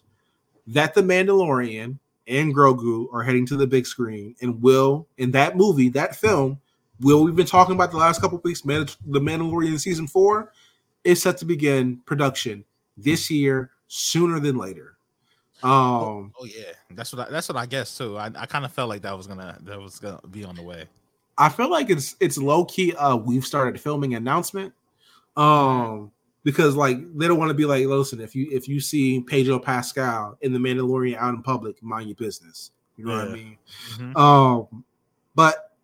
that the Mandalorian and Grogu are heading to the big screen and will, in that movie, that film, will we've been talking about the last couple weeks, Man- the Mandalorian season four is set to begin production this year, sooner than later. Um, Oh yeah, that's what I, that's what I guess too. I, I kind of felt like that was gonna that was gonna be on the way. I feel like it's it's low key. Uh, we've started filming announcement. Um, because like they don't want to be like, listen, if you if you see Pedro Pascal in the Mandalorian out in public, mind your business. You know what I Yeah. mean? Mhm. Um, but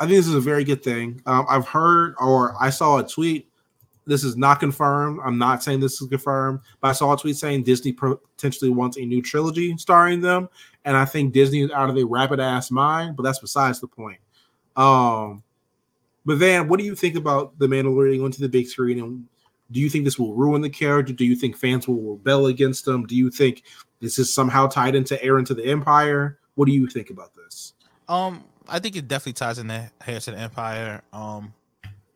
I think this is a very good thing. Um, I've heard or I saw a tweet. This is not confirmed. I'm not saying this is confirmed, but I saw a tweet saying Disney potentially wants a new trilogy starring them, and I think Disney is out of their rapid ass mind. But that's besides the point. Um, But Van, what do you think about the Mandalorian going to the big screen? And do you think this will ruin the character? Do you think fans will rebel against them? Do you think this is somehow tied into Heir to the Empire? What do you think about this? Um, I think it definitely ties in the to the Empire. Um,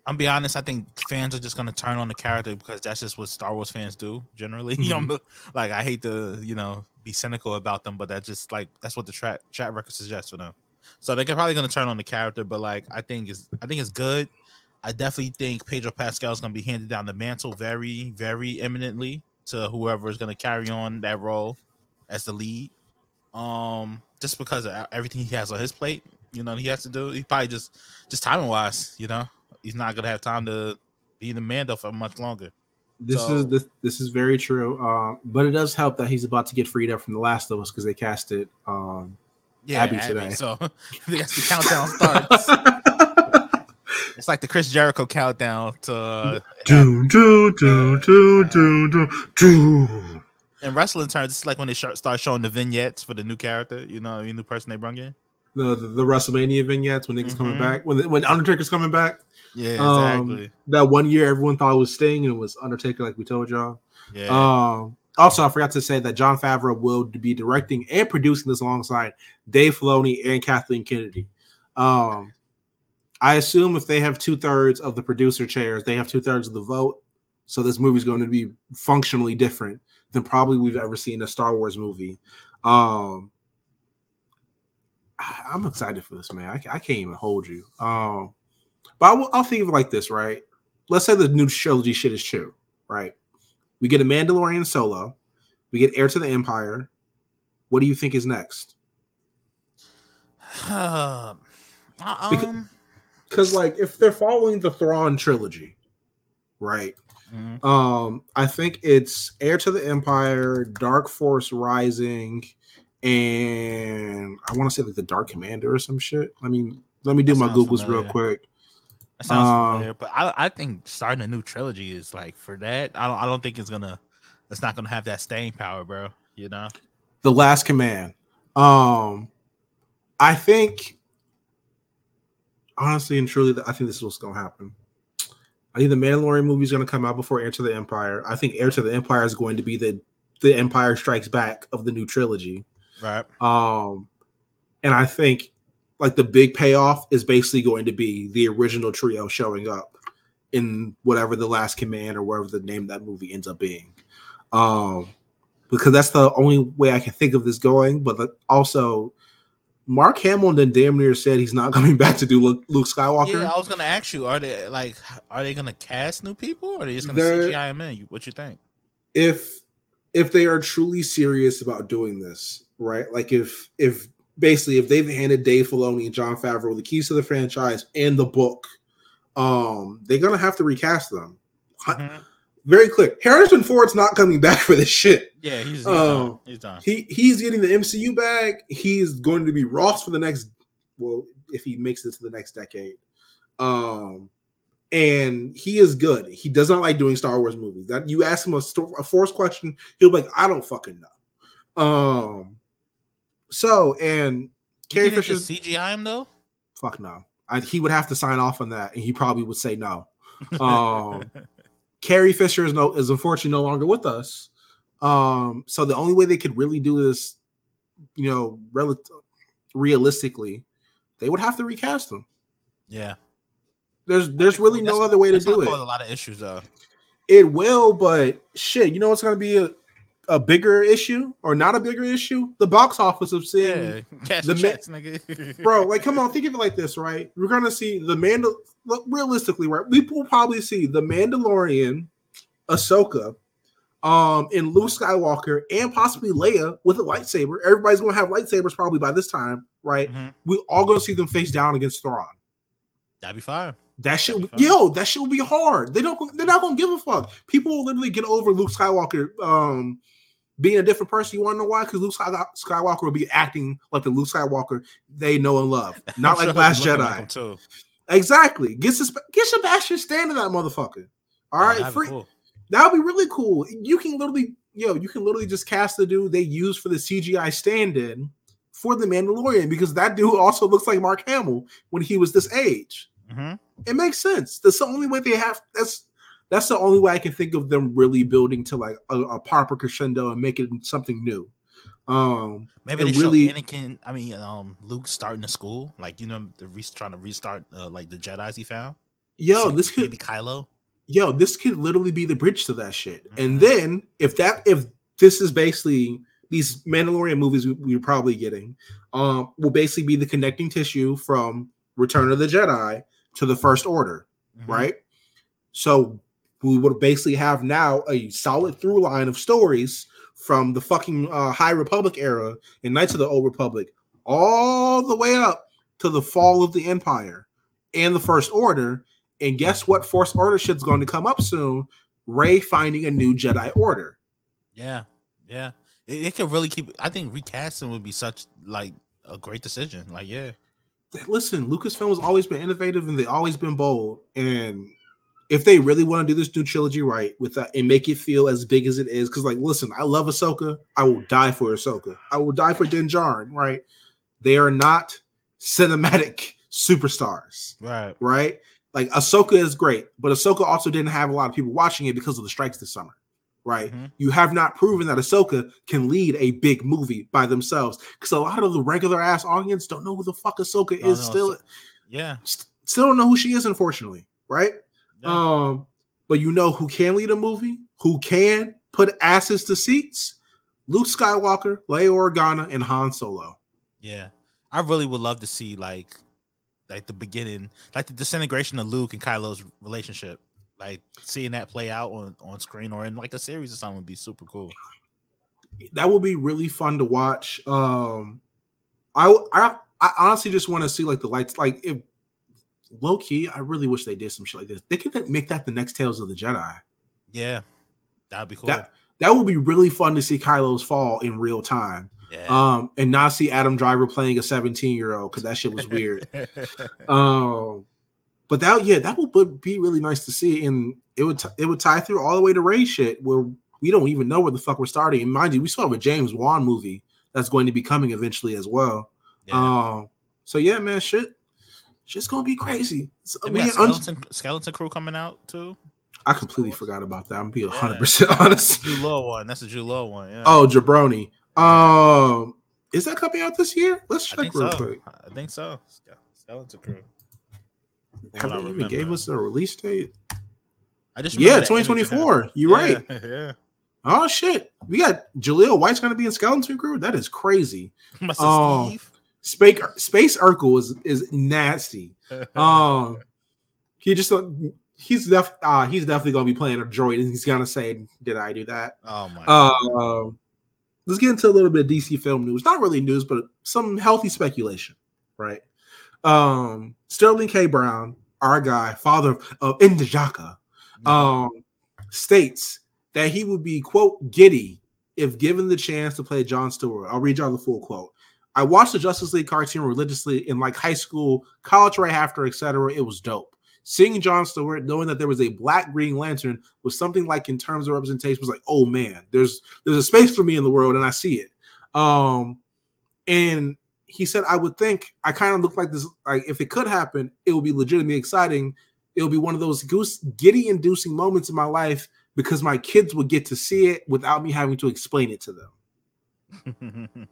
I'm be honest. I think fans are just gonna turn on the character because that's just what Star Wars fans do generally. You know, like I hate to you know be cynical about them, but that's just like that's what the track chat record suggests for them. So they're probably gonna turn on the character, but like I think it's I think it's good. I definitely think Pedro Pascal is gonna be handed down the mantle very, very eminently to whoever is gonna carry on that role as the lead. Um, just because of everything he has on his plate, you know, he has to do. He probably just just timing wise, you know, he's not gonna have time to be the Mando for much longer. This So- is this this is very true. Uh, but it does help that he's about to get freed up from The Last of Us because they casted um, Yeah, Abby Abby, today. So that's the countdown starts. It's like the Chris Jericho countdown to uh, do, do, do, do, do, do, do. in wrestling terms. It's like when they sh- start showing the vignettes for the new character. You know, the new person they bring in. The, the the WrestleMania vignettes when niggas coming Mhm. back when when Undertaker's coming back. Yeah, Um, exactly. That one year everyone thought it was Sting and it was Undertaker, like we told y'all. yeah, Um, also, I forgot to say that Jon Favreau will be directing and producing this alongside Dave Filoni and Kathleen Kennedy. Um, I assume if they have two thirds of the producer chairs, they have two thirds of the vote. So this movie's going to be functionally different than probably we've ever seen a Star Wars movie. Um, I- I'm excited for this, man. I, I can't even hold you. Um, but I will, I'll think of it like this, right? Let's say the new trilogy shit is true, right? We get a Mandalorian solo. We get Heir to the Empire. What do you think is next? um, Because- Because like if they're following the Thrawn trilogy, right? mhm. Um, I think it's Heir to the Empire, Dark Force Rising, and I want to say like the Dark Commander or some shit. Let me let me do That my Googles real quick. that sounds um, familiar, but I, I think starting a new trilogy is like for that. I don't, I don't think it's gonna. It's not gonna have that staying power, bro. You know. The Last Command. Um, I think honestly and truly, I think this is what's gonna happen. I think the Mandalorian movie is going to come out before Heir to the Empire. I think Heir to the Empire is going to be the the Empire Strikes Back of the new trilogy. Right. Um, and I think like the big payoff is basically going to be the original trio showing up in whatever the last command or whatever the name that movie ends up being. Um, because that's the only way I can think of this going. But also, Mark Hamill then damn near said he's not coming back to do Luke, Luke Skywalker. Yeah, I was gonna ask you: Are they like, are they gonna cast new people, or are they just gonna They're- CGI them in? What you think? if if they are truly serious about doing this, right? Like if if basically if they've handed Dave Filoni and Jon Favreau the keys to the franchise and the book, um, they're gonna have to recast them. Mhm. Very clear. Harrison Ford's not coming back for this shit. Yeah, he's he's, Oh. done. he's done. He he's getting the MCU back. He's going to be Ross for the next well, if he makes it to the next decade. Um and he is good. He does not like doing Star Wars movies. That you ask him a, a forced question, he'll be like, I don't fucking know. Um so and Carrie Fisher CGI him though? fuck no. I, he would have to sign off on that, and he probably would say no. Um, Carrie Fisher is no is unfortunately no longer with us. Um, so the only way they could really do this, you know, rel- realistically, they would have to recast them. yeah, There's there's really no other way to do it. A lot of issues though. It will, but shit, you know what's gonna be a, a bigger issue or not a bigger issue? The box office of seeing Yeah, the the ma- nigga. bro, like, come on, think of it like this, right? We're gonna see the Mandal. look, Realistically, right? We will probably see the Mandalorian, Ahsoka, um, and Luke Skywalker, and possibly Leia with a lightsaber. Everybody's gonna have lightsabers probably by this time, right? Mhm. We all gonna see them face down against Thrawn. That'd be fire. That shit, That'd be fun. yo, that shit will be hard. They don't, they're not gonna give a fuck. People will literally get over Luke Skywalker, um, being a different person. You want to know why? Because Luke Skywalker will be acting like the Luke Skywalker they know and love, not like sure Last he'll be looking Jedi. like too. Exactly. Get Sus- get Sebastian Stan to that motherfucker. All right, That'd be free. cool. That would be really cool. You can literally, yo, you can literally just cast the dude they use for the CGI stand-in for the Mandalorian because that dude also looks like Mark Hamill when he was this age. Mhm. It makes sense. That's the only way they have. That's that's the only way I can think of them really building to like a, a proper crescendo and making something new. Um, Maybe and they really- show Anakin. I mean, um, Luke starting the school, like you know, the re- trying to restart uh, like the Jedi's he found. yo, So this could be Kylo. yo, this could literally be the bridge to that shit. And Mhm. then if that if this is basically these Mandalorian movies we, we're probably getting, um, will basically be the connecting tissue from Return of the Jedi to the First Order, Mhm. right? So we would basically have now a solid through line of stories from the fucking uh, High Republic era and Knights of the Old Republic all the way up to the fall of the Empire and the First Order. And guess what? Force Order shit's going to come up soon. Rey finding a new Jedi Order. Yeah, yeah. It, it could really keep. I think recasting would be such like a great decision. Like, yeah, Listen, Lucasfilm has always been innovative and they've always been bold. And if they really want to do this new trilogy right with that and make it feel as big as it is, because like, listen, I love Ahsoka. I will die for Ahsoka. I will die for Din Djarin, right? They are not cinematic superstars, right. right? Like Ahsoka is great, but Ahsoka also didn't have a lot of people watching it because of the strikes this summer, right? Mhm. You have not proven that Ahsoka can lead a big movie by themselves because a lot of the regular ass audience don't know who the fuck Ahsoka No, is still Yeah, st- still don't know who she is, unfortunately, right? Yeah. Um, but you know who can lead a movie, who can put asses to seats? Luke Skywalker, Leia Organa, and Han Solo. yeah. I really would love to see like, like the beginning, like the disintegration of Luke and Kylo's relationship. Like seeing that play out on on screen or in like a series or something would be super cool. That would be really fun to watch. Um, I I, I honestly just want to see like the lights, like if low key, I really wish they did some shit like this. They could make that the next Tales of the Jedi. Yeah, that'd be cool. That that would be really fun to see Kylo's fall in real time. yeah. Um, and not see Adam Driver playing a 17 year old because that shit was weird. um, but that yeah, that would be really nice to see, and it would t- it would tie through all the way to Rey shit where we don't even know where the fuck we're starting. And mind you, we still have a James Wan movie that's going to be coming eventually as well. yeah. Um, so yeah, man, shit, shit's gonna be crazy. So, we got un- skeleton, skeleton crew coming out too. I completely forgot about that. I'm gonna be Yeah. 100 percent honest. Law one. That's a Jude Law one. Yeah. Oh, Jabroni. Um, is that coming out this year? Let's I check think real so. quick. I think so. Skeleton crew. Have they even gave us a release date? I just Yeah, remember the image of him. 2024. You're right. Yeah, yeah. Oh shit, we got Jaleel White's gonna be in Skeleton Crew. That is crazy. Oh. Steve. Space Space Urkel is is nasty. Um, he just he's def uh, he's definitely gonna be playing a droid, and he's gonna say, "Did I do that?" oh my. Uh, let's get into a little bit of DC film news. Not really news, but some healthy speculation, right? Um, Sterling K. Brown, our guy, father of N'Jadaka, um, states that he would be quote giddy if given the chance to play John Stewart. I'll read y'all the full quote. I watched the Justice League cartoon religiously in like high school, college right after, etc. It was dope. Seeing John Stewart, knowing that there was a black Green Lantern, was something like in terms of representation was like, oh man, there's there's a space for me in the world, and I see it. Um, and he said, I would think I kind of look like this. Like if it could happen, it would be legitimately exciting. It would be one of those goose giddy inducing moments in my life because my kids would get to see it without me having to explain it to them.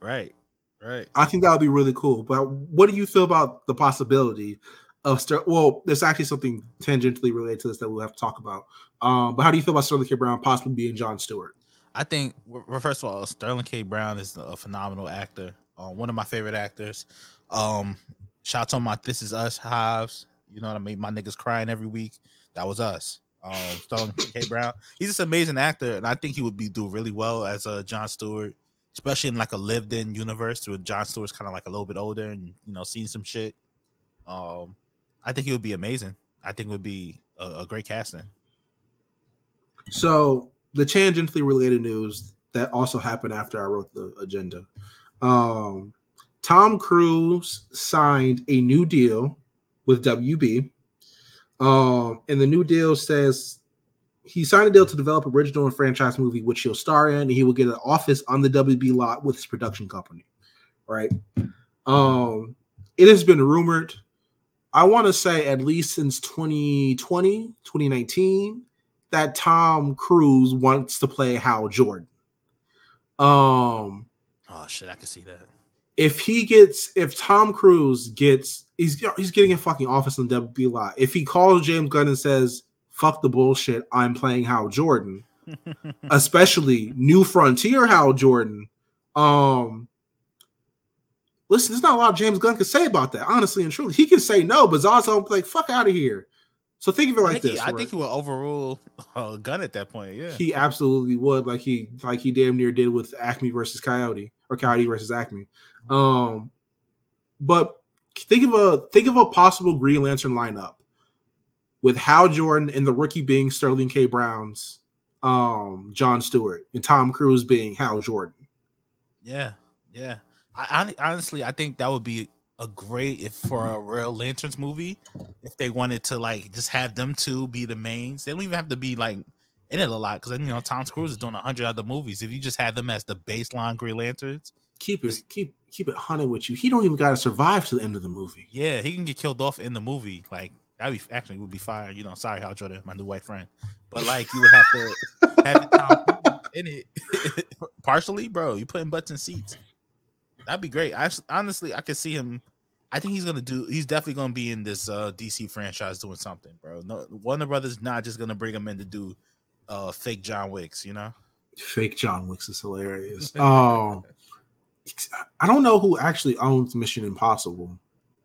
right. Right. I think that would be really cool. But what do you feel about the possibility of Ster- well, there's actually something tangentially related to this that we'll have to talk about. Um, but how do you feel about Sterling K. Brown possibly being John Stewart? I think well, first of all, Sterling K. Brown is a phenomenal actor. Uh, one of my favorite actors. Um, shout out to my This Is Us Hives. You know what I mean? My niggas crying every week. That was us. Um, Sterling K. Brown. He's just an amazing actor, and I think he would be do really well as a John Stewart, especially in like a lived-in universe where John Stewart's kind of like a little bit older and you know seen some shit. Um, I think he would be amazing. I think it would be a, a great casting. So the tangentially related news that also happened after I wrote the agenda. Um, Tom Cruise signed a new deal with WB. Um, and the new deal says he signed a deal to develop original and franchise movie, which he'll star in, and he will get an office on the WB lot with his production company. Right. Um, it has been rumored I want to say at least since 2020, 2019, that Tom Cruise wants to play Hal Jordan. Um, Oh shit, I can see that. If he gets, if Tom Cruise gets, he's he's getting a fucking office in WB lot. If he calls James Gunn and says, "Fuck the bullshit," I'm playing Hal Jordan, especially New Frontier Hal Jordan. Um, listen, there's not a lot James Gunn can say about that. Honestly and truly, he can say no, but Zazo like fuck out of here. So think of it I like he, this. I right? think he will overrule uh, Gunn at that point. Yeah. He absolutely would, like he like he damn near did with Acme versus Coyote or Coyote versus Acme. Um, but think of a think of a possible Green Lantern lineup with Hal Jordan and the rookie being Sterling K. Brown's um John Stewart and Tom Cruise being Hal Jordan. Yeah, yeah. I, I honestly, I think that would be a great if for a real Lanterns movie, if they wanted to like just have them two be the mains. They don't even have to be like in it a lot because you know Tom Cruise is doing a hundred other movies. If you just had them as the baseline Green Lanterns, Keep it keep keep it hunted with you. He don't even got to survive to the end of the movie. yeah, he can get killed off in the movie. Like that'd be actually would be fire. You know, sorry, Hal Jordan, my new white friend, but like you would have to have Tom in it partially, bro. You putting butts in seats. That'd be great. I honestly, I could see him. I think he's gonna do. He's definitely gonna be in this uh, DC franchise doing something, bro. No, Warner Brothers not just gonna bring him in to do uh, fake John Wicks. You know? Fake John Wicks is hilarious. Um, I don't know who actually owns Mission Impossible.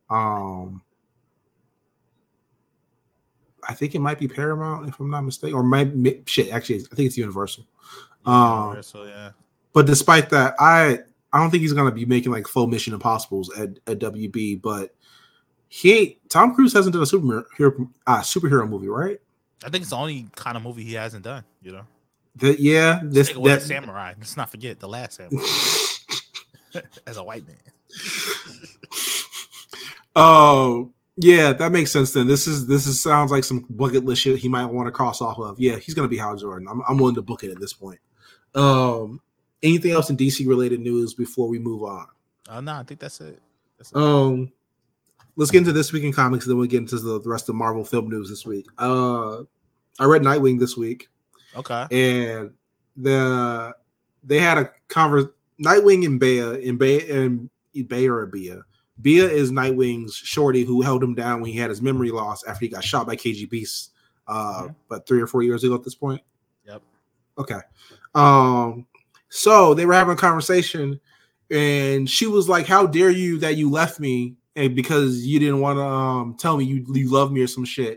Um, I think it might be Paramount, if I'm not mistaken, or might shit. Actually, I think it's Universal. Um, so yeah, but despite that, I I don't think he's gonna be making like full Mission Impossibles at, at WB. But he Tom Cruise hasn't done a superhero uh, superhero movie, right? I think it's the only kind of movie he hasn't done. You know, That yeah, this that samurai. Let's not forget the last samurai as a white man. Oh, yeah, that makes sense. Then this is this is sounds like some bucket list shit he might want to cross off of. Yeah, he's gonna be Hal Jordan. I'm I'm willing to book it at this point. Um, anything else in DC related news before we move on? Uh, no, I think that's it. That's it. Um, let's get into this week in comics, and then we'll get into the, the rest of Marvel film news this week. Uh, I read Nightwing this week, okay. and the they had a convers Nightwing and Bea and Bea and Bea or Bea. Bea is Nightwing's shorty who held him down when he had his memory loss after he got shot by KGBeast, uh, Mhm. but three or four years ago at this point. Yep. Okay. Um, so they were having a conversation, and she was like, "How dare you that you left me and because you didn't want to um tell me you you love me or some shit."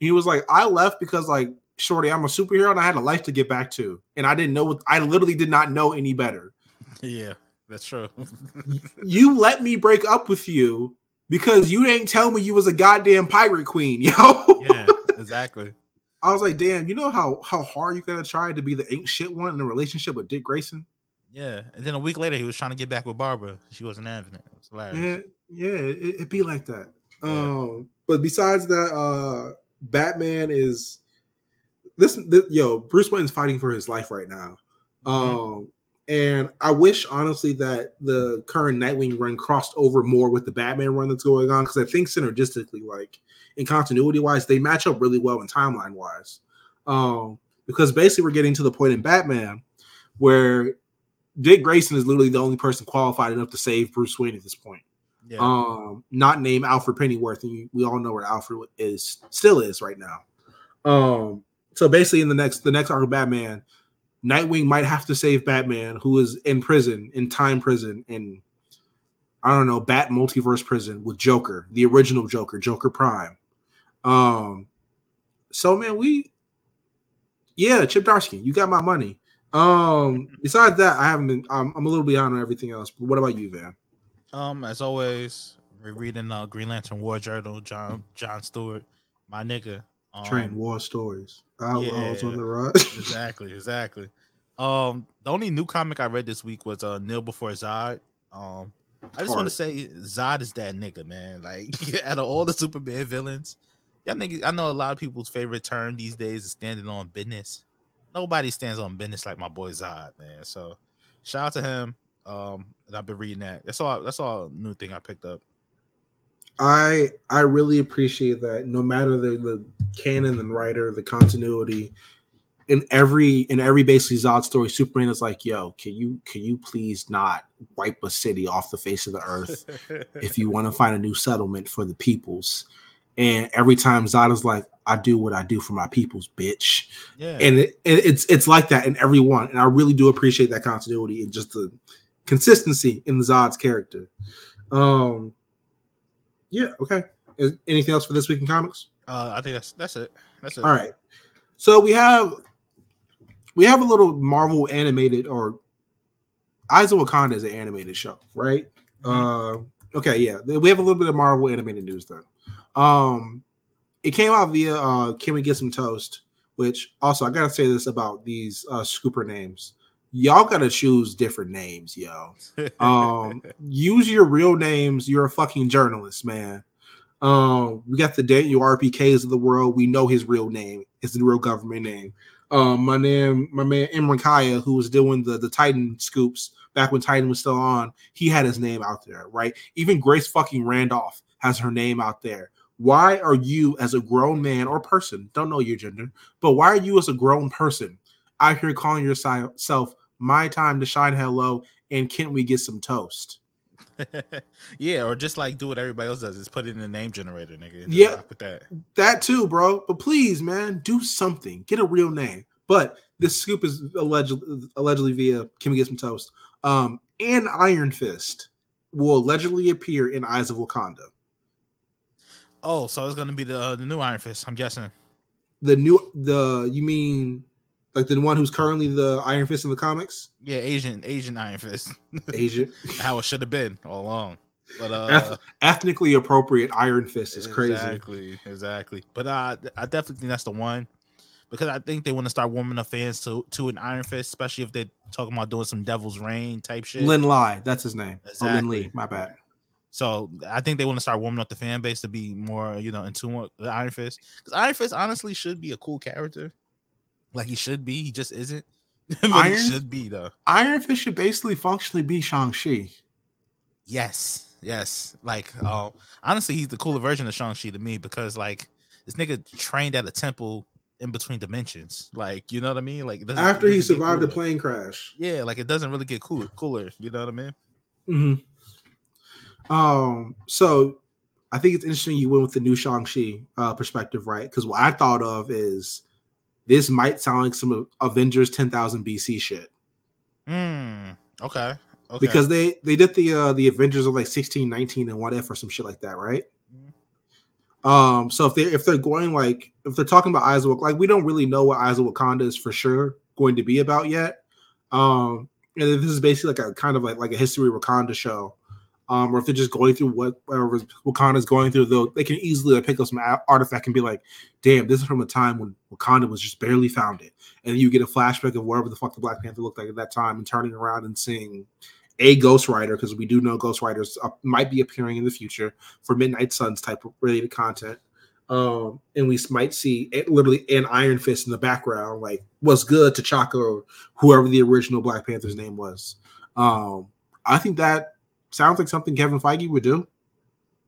And he was like, "I left because like, shorty, I'm a superhero and I had a life to get back to, and I didn't know what I literally did not know any better. Yeah, that's true. You let me break up with you." Because you didn't tell me you was a goddamn pirate queen, yo. yeah, exactly. I was like, damn, you know how how hard you gotta try to be the ain't shit one in a relationship with Dick Grayson? Yeah, and then a week later, he was trying to get back with Barbara. She wasn't having it. It was hilarious. Yeah, yeah, it, it'd be like that. Yeah. Um, but besides that, uh Batman is this, this yo, Bruce Wayne's fighting for his life right now. Mhm. Um, and I wish honestly that the current Nightwing run crossed over more with the Batman run that's going on because I think synergistically, like in continuity wise, they match up really well in timeline wise. Um, because basically we're getting to the point in Batman where Dick Grayson is literally the only person qualified enough to save Bruce Wayne at this point. yeah, Um, not named Alfred Pennyworth, and we all know where Alfred is still is right now. Um, so basically, in the next the next arc of Batman, Nightwing might have to save Batman, who is in prison, in time prison, in I don't know, Bat multiverse prison with Joker, the original Joker, Joker Prime. Um, so man, we yeah, Chip Zdarsky, you got my money. Um, besides that, I haven't been. I'm, I'm a little behind on everything else. But what about you, Van? Um, as always, we're reading uh, Green Lantern War Journal. John John Stewart, my nigga. Um, Train War Stories. Outlaws yeah. on the Run. exactly, exactly. Um, the only new comic I read this week was uh Kneel Before Zod. Um, I just want to say Zod is that nigga, man. Like out of all the Superman villains, y'all niggas, I know a lot of people's favorite term these days is standing on business. Nobody stands on business like my boy Zod, man. So shout out to him. Um, and I've been reading that. That's all. That's all new thing I picked up. I I really appreciate that. No matter the the canon and writer, the continuity, in every in every basically Zod story, Superman is like, "Yo, can you can you please not wipe a city off the face of the earth if you want to find a new settlement for the peoples?" And every time Zod is like, "I do what I do for my peoples, bitch," yeah. and it, it- it's it's like that in every one, and I really do appreciate that continuity and just the consistency in Zod's character. Um, yeah, okay. Is, anything else for this week in comics? uh, I think that's that's it. That's it. All right. So we have we have a little Marvel animated or Eyes of Wakanda is an animated show, right? Uh okay, yeah. We have a little bit of Marvel animated news then. Um it came out via uh Can We Get Some Toast, which also I gotta say this about these uh scooper names. Y'all gotta choose different names, yo. Um, use your real names. You're a fucking journalist, man. Um, we got the Daniel RPKs of the world. We know his real name. It's the real government name. Um, my name, my man Imran Kaya, who was doing the the Titan scoops back when Titan was still on, he had his name out there, right? Even Grace fucking Randolph has her name out there. Why are you, as a grown man or person, don't know your gender, but why are you, as a grown person, out here calling yourself "My Time to Shine"? Hello, and can we get some toast? yeah, or just like do what everybody else does, is put it in the name generator, nigga. just Yeah. with that. That too, bro. But please, man, do something. Get a real name. But this scoop is allegedly allegedly via Can we get some toast? Um, and Iron Fist will allegedly appear in Eyes of Wakanda. Oh, so it's gonna be the uh, the new Iron Fist. I'm guessing. The new the you mean like the one who's currently the Iron Fist in the comics? Yeah, Asian Asian Iron Fist. Asian. How it should have been all along. But uh, Eth- ethnically appropriate Iron Fist is crazy. Exactly, exactly. But uh, I definitely think that's the one because I think they want to start warming up fans to to an Iron Fist, especially if they're talking about doing some Devil's Reign type shit. Lin Lai, that's his name. Oh, Lin Exactly. Lee, my bad. So I think they want to start warming up the fan base to be more, you know, in tune with the Iron Fist. Because Iron Fist honestly should be a cool character. Like he should be. He just isn't. Iron- he should be though. Iron Fist should basically functionally be Shang-Chi. Yes. Yes. Like uh, honestly, he's the cooler version of Shang-Chi to me because like this nigga trained at a temple in between dimensions. Like, you know what I mean? Like After he really get survived the plane crash. Yeah, like it doesn't really get cooler cooler. You know what I mean? hmm Um, so I think it's interesting you went with the new Shang-Chi uh, perspective, right? Because what I thought of is this might sound like some Avengers 10,000 BC shit. Hmm. Okay. Okay. Because they they did the uh the Avengers of like 16, 19 and what if or some shit like that, right? Mhm. Um, so if they if they're going like if they're talking about Eyes of Wak- like we don't really know what Eyes of Wakanda is for sure going to be about yet. Um, and this is basically like a kind of like like a history Wakanda show. Um, or if they're just going through what whatever Wakanda's going through, though they can easily like, pick up some artifact and be like, "Damn, this is from a time when Wakanda was just barely founded," and you get a flashback of wherever the fuck the Black Panther looked like at that time, and turning around and seeing a Ghost Rider because we do know Ghost Riders uh, might be appearing in the future for Midnight Suns type of related content. Um, and we might see it, literally an Iron Fist in the background, like what's good T'Chaka or whoever the original Black Panther's name was. Um, I think that sounds like something Kevin Feige would do.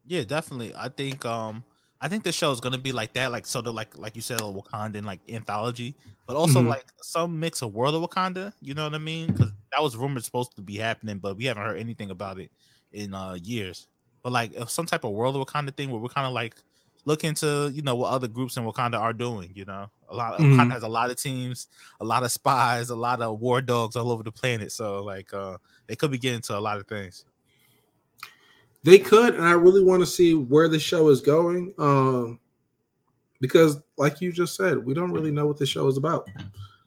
Yeah, definitely. I think um I think the show is gonna be like that, like sort of like like you said, a Wakandan like anthology, but also Mhm. like some mix of World of Wakanda. You know what I mean? Because that was rumored supposed to be happening, but we haven't heard anything about it in uh years. But like some type of World of Wakanda thing where we're kind of like look into you know what other groups in Wakanda are doing. You know, a lot Mhm. Wakanda has a lot of teams, a lot of spies, a lot of war dogs all over the planet. So like uh they could be getting to a lot of things. They could, and I really want to see where the show is going. Um, because, like you just said, we don't really know what the show is about.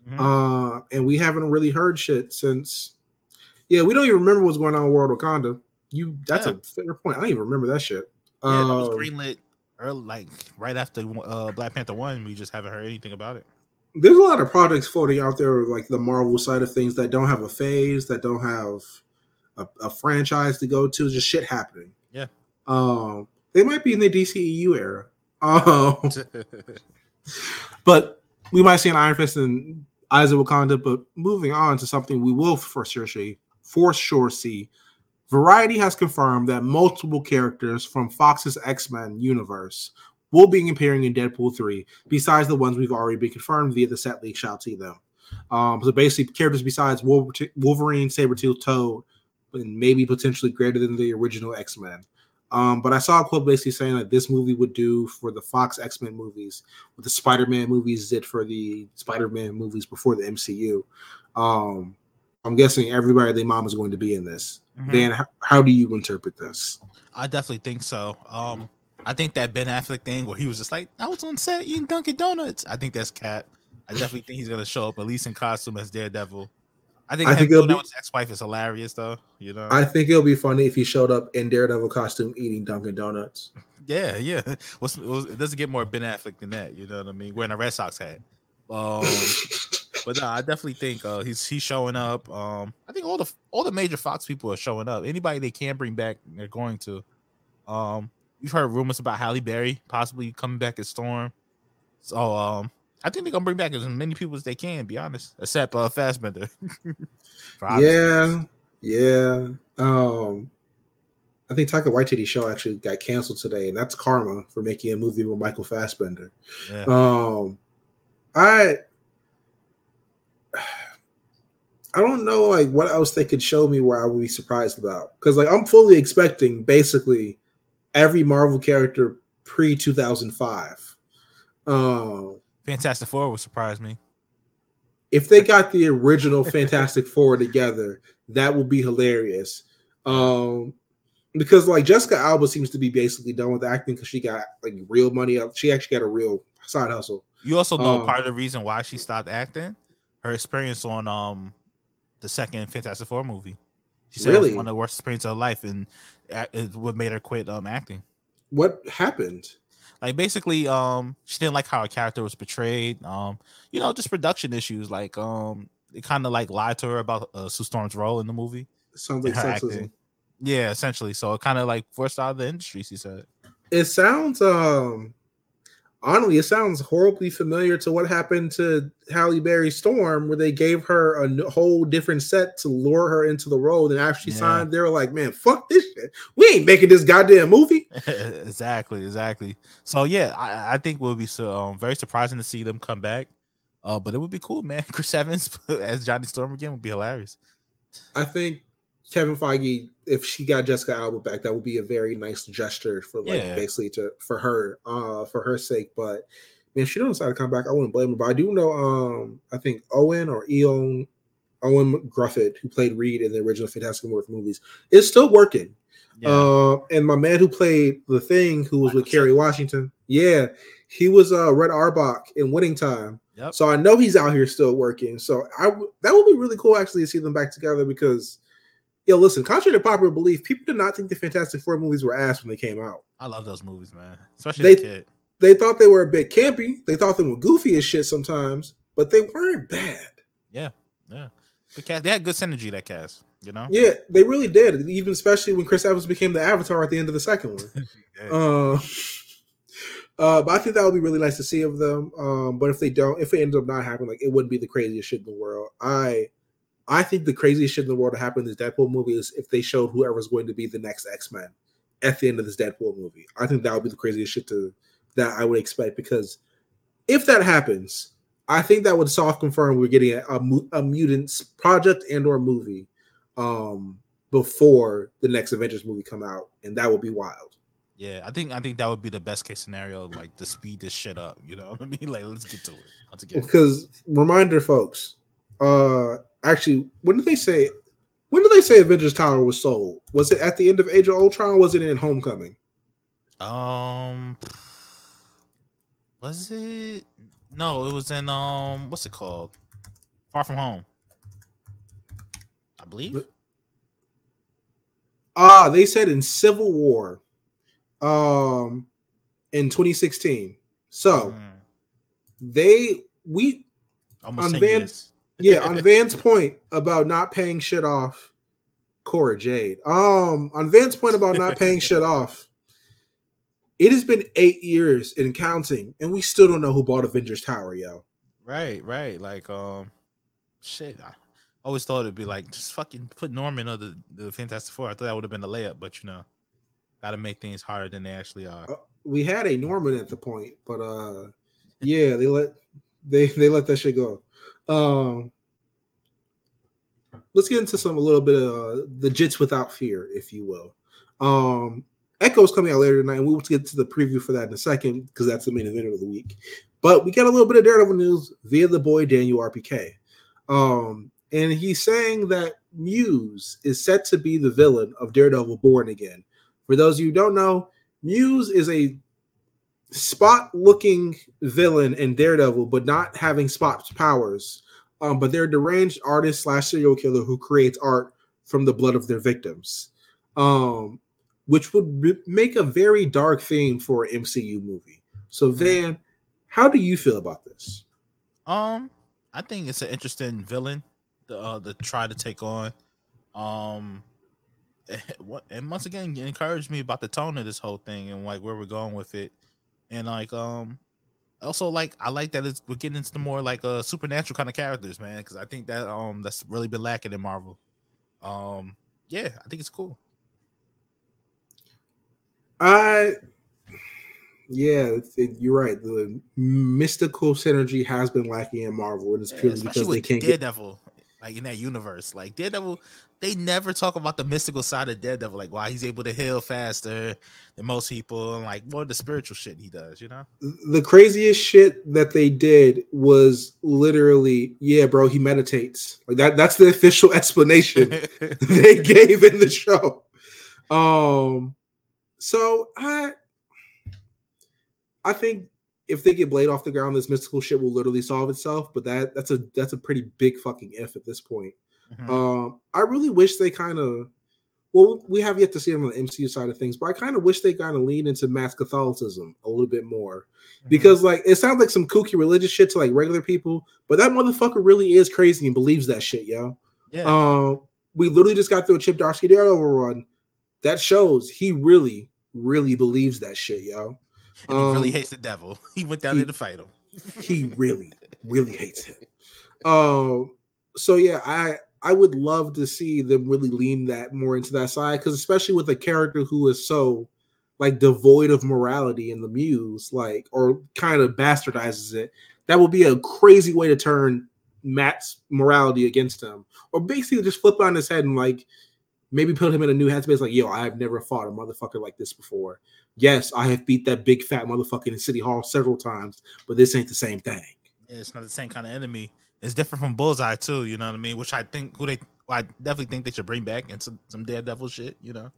Mhm. Uh, and we haven't really heard shit since. Yeah, we don't even remember what's going on in World Wakanda. You, that's Yeah. a fair point. I don't even remember that shit. Yeah, that was Um, greenlit early, like right after uh, Black Panther one. We just haven't heard anything about it. there's a lot of projects floating out there, like the Marvel side of things, that don't have a phase, that don't have a, a franchise to go to. Just shit happening. Yeah. Um, they might be in the DCEU era. Um, but we might see an Iron Fist and Eyes of Wakanda. But moving on to something we will for sure see, for sure see Variety has confirmed that multiple characters from Fox's X Men universe will be appearing in Deadpool 3, besides the ones we've already been confirmed via the set leak. Shout out to them. Um, so basically, characters besides Wolverine, Sabretooth, Toad, and maybe potentially greater than the original X Men. Um, but I saw a quote basically saying that this movie would do for the Fox X Men movies, what the Spider Man movies did for the Spider Man movies before the MCU. Um, I'm guessing everybody, their mom is going to be in this. Mm-hmm. Dan, how, how, do you interpret this? I definitely think so. Um, I think that Ben Affleck thing where he was just like, I was on set eating Dunkin' Donuts. I think that's cat. I definitely think he's gonna show up at least in costume as Daredevil. I think I think it'll be, his ex-wife is hilarious though. You know, I think it'll be funny if he showed up in Daredevil costume eating Dunkin' Donuts. Yeah, yeah. What's, it doesn't get more Ben Affleck than that. You know what I mean? Wearing a Red Sox hat. Um, but no, I definitely think uh, he's he's showing up. Um, I think all the all the major Fox people are showing up. Anybody they can bring back, they're going to. Um, you've heard rumors about Halle Berry possibly coming back as Storm. So um, I think they're gonna bring back as many people as they can. Be honest, except uh, Fassbender. yeah, yeah. Um, I think Taika Waititi show actually got canceled today, and that's karma for making a movie with Michael Fassbender. Yeah. Um, I I don't know like what else they could show me where I would be surprised about because like I'm fully expecting basically every Marvel character pre 2005. Um, Fantastic Four would surprise me. If they got the original Fantastic Four together, that would be hilarious. Um, because like Jessica Alba seems to be basically done with acting because she got like real money. She actually got a real side hustle. You also know um, part of the reason why she stopped acting, her experience on um the second Fantastic Four movie. She said really? it was one of the worst experiences of her life, and it what made her quit um acting. What happened? Like basically, um, she didn't like how her character was portrayed. Um, you know, just production issues. Like, um, it kind of like lied to her about uh, Sue Storm's role in the movie. Sounds like sexism. Acting. Yeah, essentially. So it kind of like forced out of the industry. She said. It sounds um honestly, it sounds horribly familiar to what happened to Halle Berry Storm, where they gave her a whole different set to lure her into the role. And after she yeah. signed, they were like, "Man, fuck this shit. We ain't making this goddamn movie." exactly, exactly. So yeah, I, I think we'll be so um, very surprising to see them come back. Uh, but it would be cool, man. Chris Evans as Johnny Storm again would be hilarious. I think Kevin Feige, if she got Jessica Alba back, that would be a very nice gesture for like yeah. basically to for her, uh, for her sake. But man, if she don't decide to come back, I wouldn't blame her. But I do know, um, I think Owen or Eon, Owen Gruffudd, who played Reed in the original Fantastic Four movies, is still working. Yeah. Uh, and my man who played the Thing, who was with Kerry Washington, yeah, he was uh Red Auerbach in Winning Time. Yep. So I know he's out here still working. So I w- that would be really cool actually to see them back together because Yo, listen, contrary to popular belief, people did not think the Fantastic Four movies were ass when they came out. I love those movies, man. Especially they, the They thought they were a bit campy. They thought they were goofy as shit sometimes, but they weren't bad. Yeah, yeah. The cast, they had good synergy. That cast, you know. Yeah, they really did. Even especially when Chris Evans became the Avatar at the end of the second one. yeah. uh, uh, but I think that would be really nice to see of them. Um, but if they don't, if it ends up not happening, like it wouldn't be the craziest shit in the world. I I think the craziest shit in the world to happen in this Deadpool movie is if they showed whoever's going to be the next X Men at the end of this Deadpool movie. I think that would be the craziest shit to that I would expect because if that happens, I think that would soft confirm we're getting a, a, a mutants project and or movie um before the next Avengers movie come out, and that would be wild. Yeah, I think I think that would be the best case scenario, like to speed this shit up. You know what I mean? Like, let's get to it. Let's get because reminder, folks, uh actually, when did they say? When did they say Avengers Tower was sold? Was it at the end of Age of Ultron? was it in Homecoming? Um, was it? No, it was in um, what's it called? Far From Home, I believe. Ah, they said in Civil War, um, in 2016. So mm. they we Almost Van, yeah, on Van's point about not paying shit off, Cora Jade. Um, on Van's point about not paying shit off, it has been eight years in counting, and we still don't know who bought Avengers Tower, yo. Right, right. Like, um, shit. I always thought it'd be like just fucking put Norman or the, the Fantastic Four. I thought that would have been a layup, but you know, gotta make things harder than they actually are. we had a Norman at the point, but uh yeah, they let they they let that shit go. Um let's get into some a little bit of uh, the jits without fear, if you will. Um Echo's coming out later tonight, and we'll get to the preview for that in a second because that's the main event of the week. But we got a little bit of Daredevil news via the boy Daniel RPK. Um, and he's saying that Muse is set to be the villain of Daredevil Born Again. For those of you who don't know, Muse is a spot looking villain in Daredevil, but not having Spot's powers. Um, but they're a deranged artist slash serial killer who creates art from the blood of their victims. Um, which would b- make a very dark theme for an MCU movie. So Van, how do you feel about this? Um, I think it's an interesting villain to uh to try to take on. Um, what and once again encouraged me about the tone of this whole thing and like where we're going with it, and like um, also like I like that it's we're getting into the more like uh supernatural kind of characters, man, because I think that um that's really been lacking in Marvel. Um, yeah, I think it's cool. I, yeah, it- you're right. The mystical synergy has been lacking in Marvel, and it's purely especially because they can't get. Daredevil, like in that universe. Like Daredevil, they never talk about the mystical side of Daredevil, like why he's able to heal faster than most people, and like more of the spiritual shit he does. You know? The craziest shit that they did was literally, yeah, bro, he meditates. Like that. That's the official explanation they gave in the show. Um, so I, I think if they get Blade off the ground, this mystical shit will literally solve itself. But that that's a that's a pretty big fucking if at this point. Mhm. Um, I really wish they kind of. Well, we have yet to see it on the MCU side of things, but I kind of wish they kind of lean into mass Catholicism a little bit more Mm-hmm. because, like, it sounds like some kooky religious shit to like regular people, but that motherfucker really is crazy and believes that shit, yo. yeah, Um, we literally just got through a Chip Zdarsky Daredevil run. That shows he really, really believes that shit, yo. And he really um, hates the devil. He went down he- there to fight him. He really, really hates him. Um, so yeah, I I would love to see them really lean that more into that side because especially with a character who is so like devoid of morality in the muse, like or kind of bastardizes it, that would be a crazy way to turn Matt's morality against him, or basically just flip on his head and like maybe put him in a new headspace. Like, yo, I have never fought a motherfucker like this before. Yes, I have beat that big fat motherfucker in City Hall several times, but this ain't the same thing. Yeah, it's not the same kind of enemy. It's different from Bullseye too. You know what I mean? Which I think who they, I definitely think they should bring back and some some Daredevil shit. You know,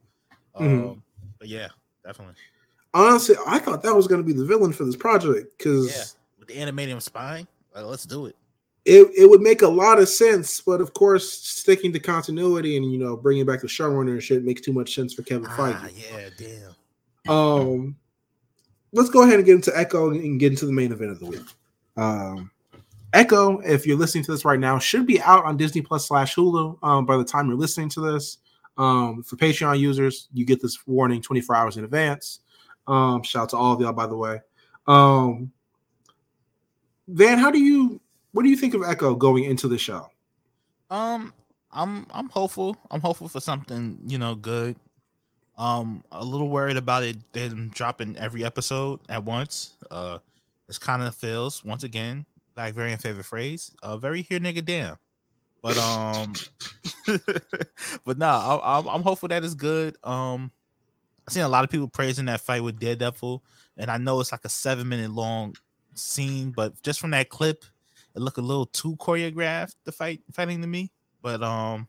Mhm. um, but yeah, definitely. Honestly, I thought that was going to be the villain for this project because Yeah, with the animating spine, like, let's do it. It, it would make a lot of sense. But of course, sticking to continuity and you know bringing back the showrunner and shit makes too much sense for Kevin Ah, Feige. yeah, damn. Um, let's go ahead and get into Echo and get into the main event of the week. Um, Echo, if you're listening to this right now, should be out on Disney Plus slash Hulu um, by the time you're listening to this. Um, for Patreon users, you get this warning 24 hours in advance. Um, shout out to all of y'all, by the way. Um, Van, how do you what do you think of Echo going into the show? Um, I'm I'm hopeful. I'm hopeful for something you know good. Um, a little worried about it them dropping every episode at once. Uh, this kind of feels once again like very in favorite phrase. Uh, very here nigga damn. But um, but no, I, I'm I'm hopeful that it's good. Um, I've seen a lot of people praising that fight with Daredevil, and I know it's like a seven minute long scene, but just from that clip, it looked a little too choreographed. The fight fighting to me, but um,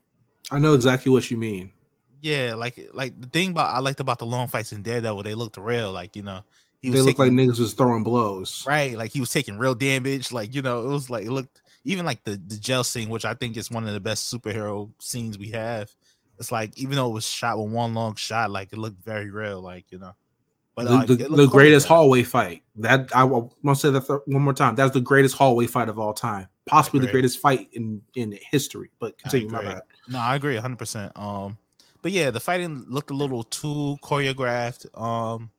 I know exactly what you mean. yeah, like like the thing about I liked about the long fights in Daredevil, they looked real. Like you know, he They look like niggas was throwing blows. right, like he was taking real damage. Like you know, it was like it looked even like the the jail scene, which I think is one of the best superhero scenes we have. It's like even though it was shot with one long shot, like it looked very real. Like you know, but the, uh, the- the greatest hallway fight. That I will want to say that th- one more time. That's the greatest hallway fight of all time, possibly the greatest fight in in history. But continue, my bad. No, I agree 100%. Um but yeah, the fighting looked a little too choreographed. Um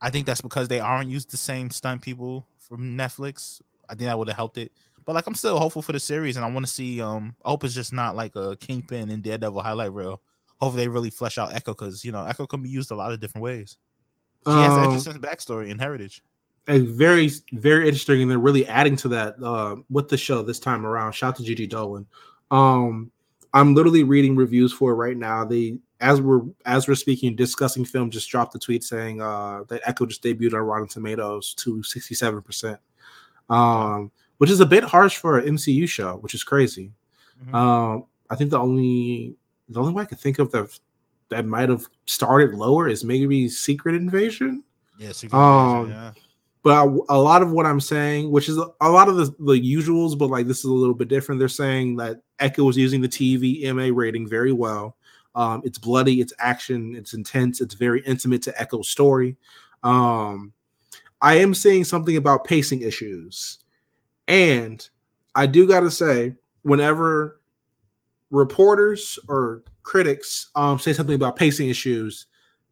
I think that's because they aren't used the same stunt people from Netflix. I think that would have helped it. but like I'm still hopeful for the series, and I want to see. Um, I hope it's just not like a Kingpin and Daredevil highlight reel. Hopefully, they really flesh out Echo because you know Echo can be used a lot of different ways. She has Um, interesting backstory and heritage. and very very interesting and they're really adding to that uh with the show this time around. Shout out to gigi dolan. Um i'm literally reading reviews for it right now. They as we're as we're speaking discussing film just dropped a tweet saying uh that echo just debuted on rotten tomatoes to 67 percent. Um which is a bit harsh for an mcu show which is crazy. Mhm. um i think the only the only way i could think of that that might have started lower is maybe secret invasion yeah, Secret um, Invasion, yeah. but a lot of what I'm saying, which is a lot of the, the usuals, but like this is a little bit different. They're saying that Echo was using the TV MA rating very well. Um, it's bloody, it's action, it's intense, it's very intimate to Echo's story. Um, I am seeing something about pacing issues, and I do got to say, whenever reporters or critics um, say something about pacing issues,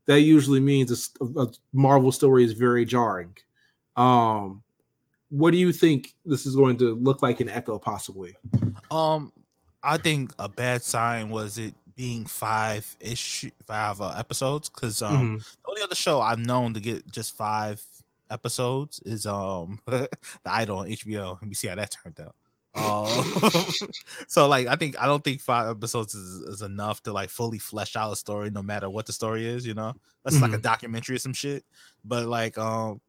that usually means a, a Marvel story is very jarring. Um, what do you think this is going to look like in Echo, possibly? Um, I think a bad sign was it being five issue five uh, episodes because um Mhm. the only other show I've known to get just five episodes is um the Idol on HBO. Let me see how that turned out. Um, so like I think I don't think five episodes is, is enough to like fully flesh out a story, no matter what the story is. You know, that's like a documentary or some shit. But like um.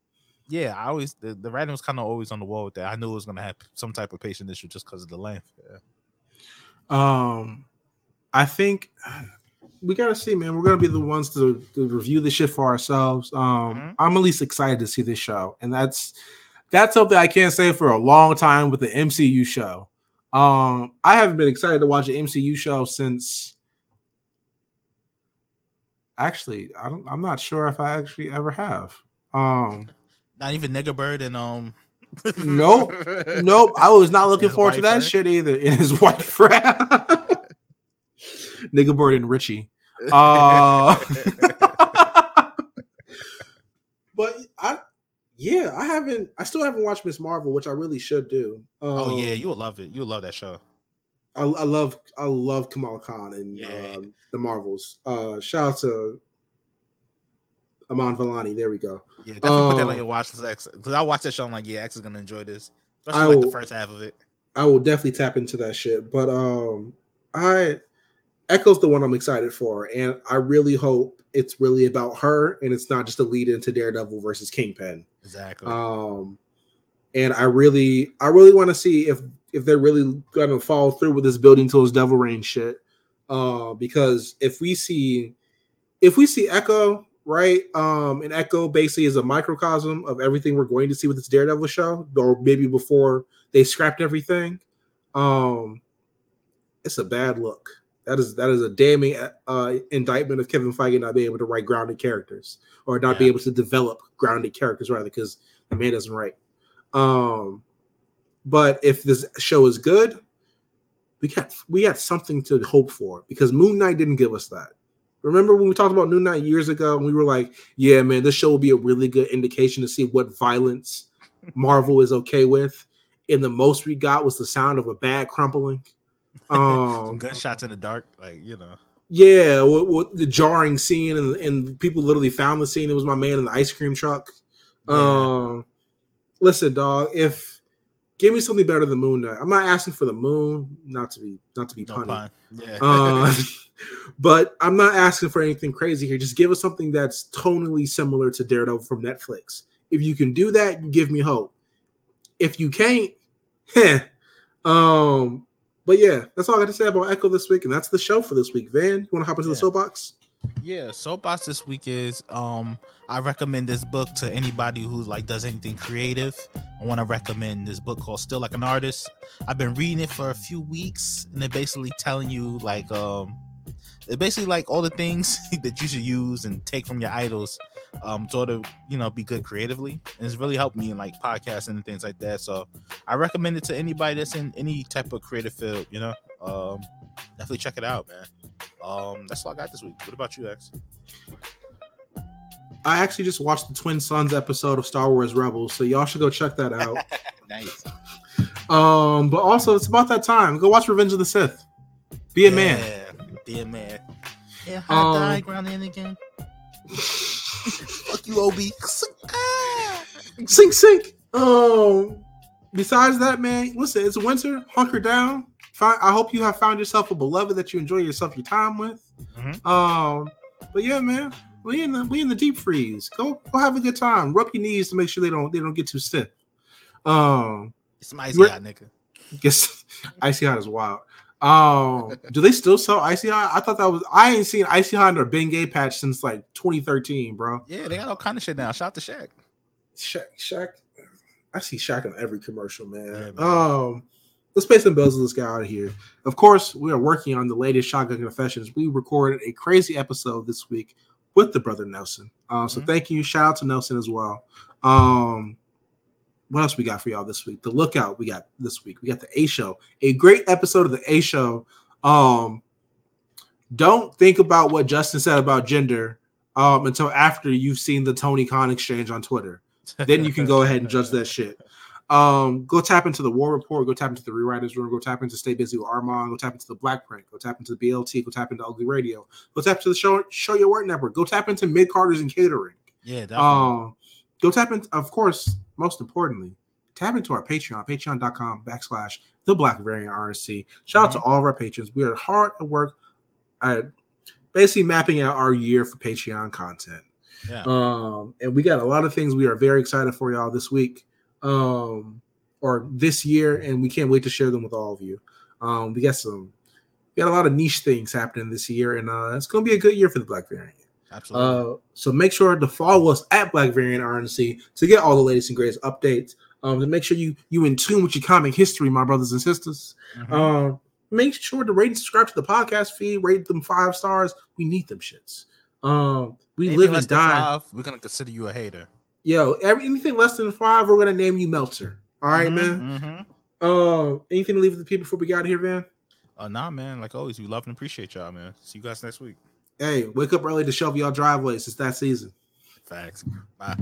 Yeah, I always the, the writing was kind of always on the wall with that. I knew it was gonna have some type of patient issue just because of the length. Yeah. Um, I think we gotta see, man. We're gonna be the ones to, to review the shit for ourselves. Um, Mhm. I'm at least excited to see this show, and that's that's something I can't say for a long time with the MCU show. Um, I haven't been excited to watch an MCU show since. Actually, I don't. I'm not sure if I actually ever have. Um, Not even Nigga Bird and um. Nope. nope, I was not looking forward to that friend? shit either. In his white friend, nigga bird and Richie. Uh, but I, yeah, I haven't. I still haven't watched Miss Marvel, which I really should do. Um, oh yeah, you will love it. You'll love that show. I, I love, I love Kamala Khan and Yeah. um, the Marvels. Uh, shout out to Iman Vellani. There we go. Yeah, definitely put that Um, on your watch list because I watched that show. I'm like, yeah, X is gonna enjoy this, I especially like the first half of it. I will definitely tap into that shit. But um I Echo's the one I'm excited for, and I really hope it's really about her and it's not just a lead into Daredevil versus Kingpin. Exactly. Um and I really I really want to see if if they're really gonna follow through with this building tools devil rain shit. Uh because if we see if we see Echo, right? Um and Echo basically is a microcosm of everything we're going to see with this Daredevil show, or maybe before they scrapped everything. Um it's a bad look. That is that is a damning uh, indictment of Kevin Feige not being able to write grounded characters or not be able to develop grounded characters rather because the man doesn't write. Um, but if this show is good, we got we got something to hope for because Moon Knight didn't give us that. Remember when we talked about Moon Knight years ago and we were like, yeah, man, this show will be a really good indication to see what violence Marvel is okay with. And the most we got was the sound of a bag crumpling. Um, gunshots in the dark, like you know. yeah, what, what the jarring scene and, and people literally found the scene. It was my man in the ice cream truck. Yeah. Um, listen, dog. If give me something better than Moon Knight. I'm not asking for the moon, not to be not to be No punny. pun. Yeah. Uh, but I'm not asking for anything crazy here. Just give us something that's tonally similar to Daredevil from Netflix. If you can do that, give me hope. If you can't, heh. Um, but yeah, that's all I got to say about Echo this week, and that's the show for this week. Van, you want to hop into the soapbox? Yeah, soapbox this week is um I recommend this book to anybody who like does anything creative. I want to recommend this book called Steal Like an Artist. I've been reading it for a few weeks and they're basically telling you like um it's basically like all the things that you should use and take from your idols um to order, you know, be good creatively. And it's really helped me in like podcasting and things like that. So I recommend it to anybody that's in any type of creative field, you know. Um definitely check it out, man. Um, that's all I got this week. What about you, X? I actually just watched the Twin Suns episode of Star Wars Rebels, so y'all should go check that out. nice. Um, but also it's about that time. Go watch Revenge of the Sith. Be a man. Be a man. Yeah, Um, hot dog ground in again. Fuck you, Obi. Ah. Sink, sink. Um, besides that, man, listen, it's winter. Hunker down. Find, I hope you have found yourself a beloved that you enjoy yourself your time with. Mhm. Um, but yeah, man, we in the we in the deep freeze. Go go have a good time. Rub your knees to make sure they don't they don't get too stiff. Um, Some icy hot nigga. guess icy hot is wild. Um, do they still sell icy hot? I thought that was I ain't seen icy hot or Bengay patch since like 2013, bro. Yeah, they got all kind of shit now. Shout out to Shaq. Shaq, Shaq. I see Shaq on every commercial, man. Yeah, man. Um, let's pay some bills. and this guy out of here. Of course, we are working on the latest Shotgun Confessions. We recorded a crazy episode this week with the brother Nelson. Um, so Mhm. thank you. Shout out to Nelson as well. Um, what else we got for y'all this week? The lookout we got this week. We got the A show, a great episode of the A show. Um, don't think about what Justin said about gender um until after you've seen the Tony Khan exchange on Twitter then you can go ahead and judge that shit. Um, go tap into the War Report, go tap into the Rewriters Room, go tap into Stay Busy with Armand, go tap into the Black Print, go tap into the BLT, go tap into Ugly Radio, go tap into the Show Show Your Work Network, go tap into Mid Carters and Catering. Yeah, definitely. Um, go tap into, of course, most importantly, tap into our Patreon, patreon.com backslash the Black Variant RNC. Shout out to all of our patrons. We are hard at work at basically mapping out our year for Patreon content. yeah. Um, and we got a lot of things we are very excited for y'all this week, um, or this year, and we can't wait to share them with all of you. Um, we got some, we got a lot of niche things happening this year, and uh, it's gonna be a good year for the Black Variant. Absolutely. Uh, so make sure to follow us at Black Variant RNC to get all the latest and greatest updates. Um, to make sure you you in tune with your comic history, my brothers and sisters. Mhm. Um, make sure to rate and subscribe to the podcast feed. Rate them five stars. We need them shits. Um, we Anything live and die. five, we're gonna consider you a hater. Yo, every, anything less than five, we're gonna name you Meltzer. All right, man. Mm-hmm. Um, anything to leave with the people before we get out of here, man? Uh, nah, man. Like always, we love and appreciate y'all, man. See you guys next week. Hey, wake up early to shovel y'all driveways. It's that season. Facts. Bye.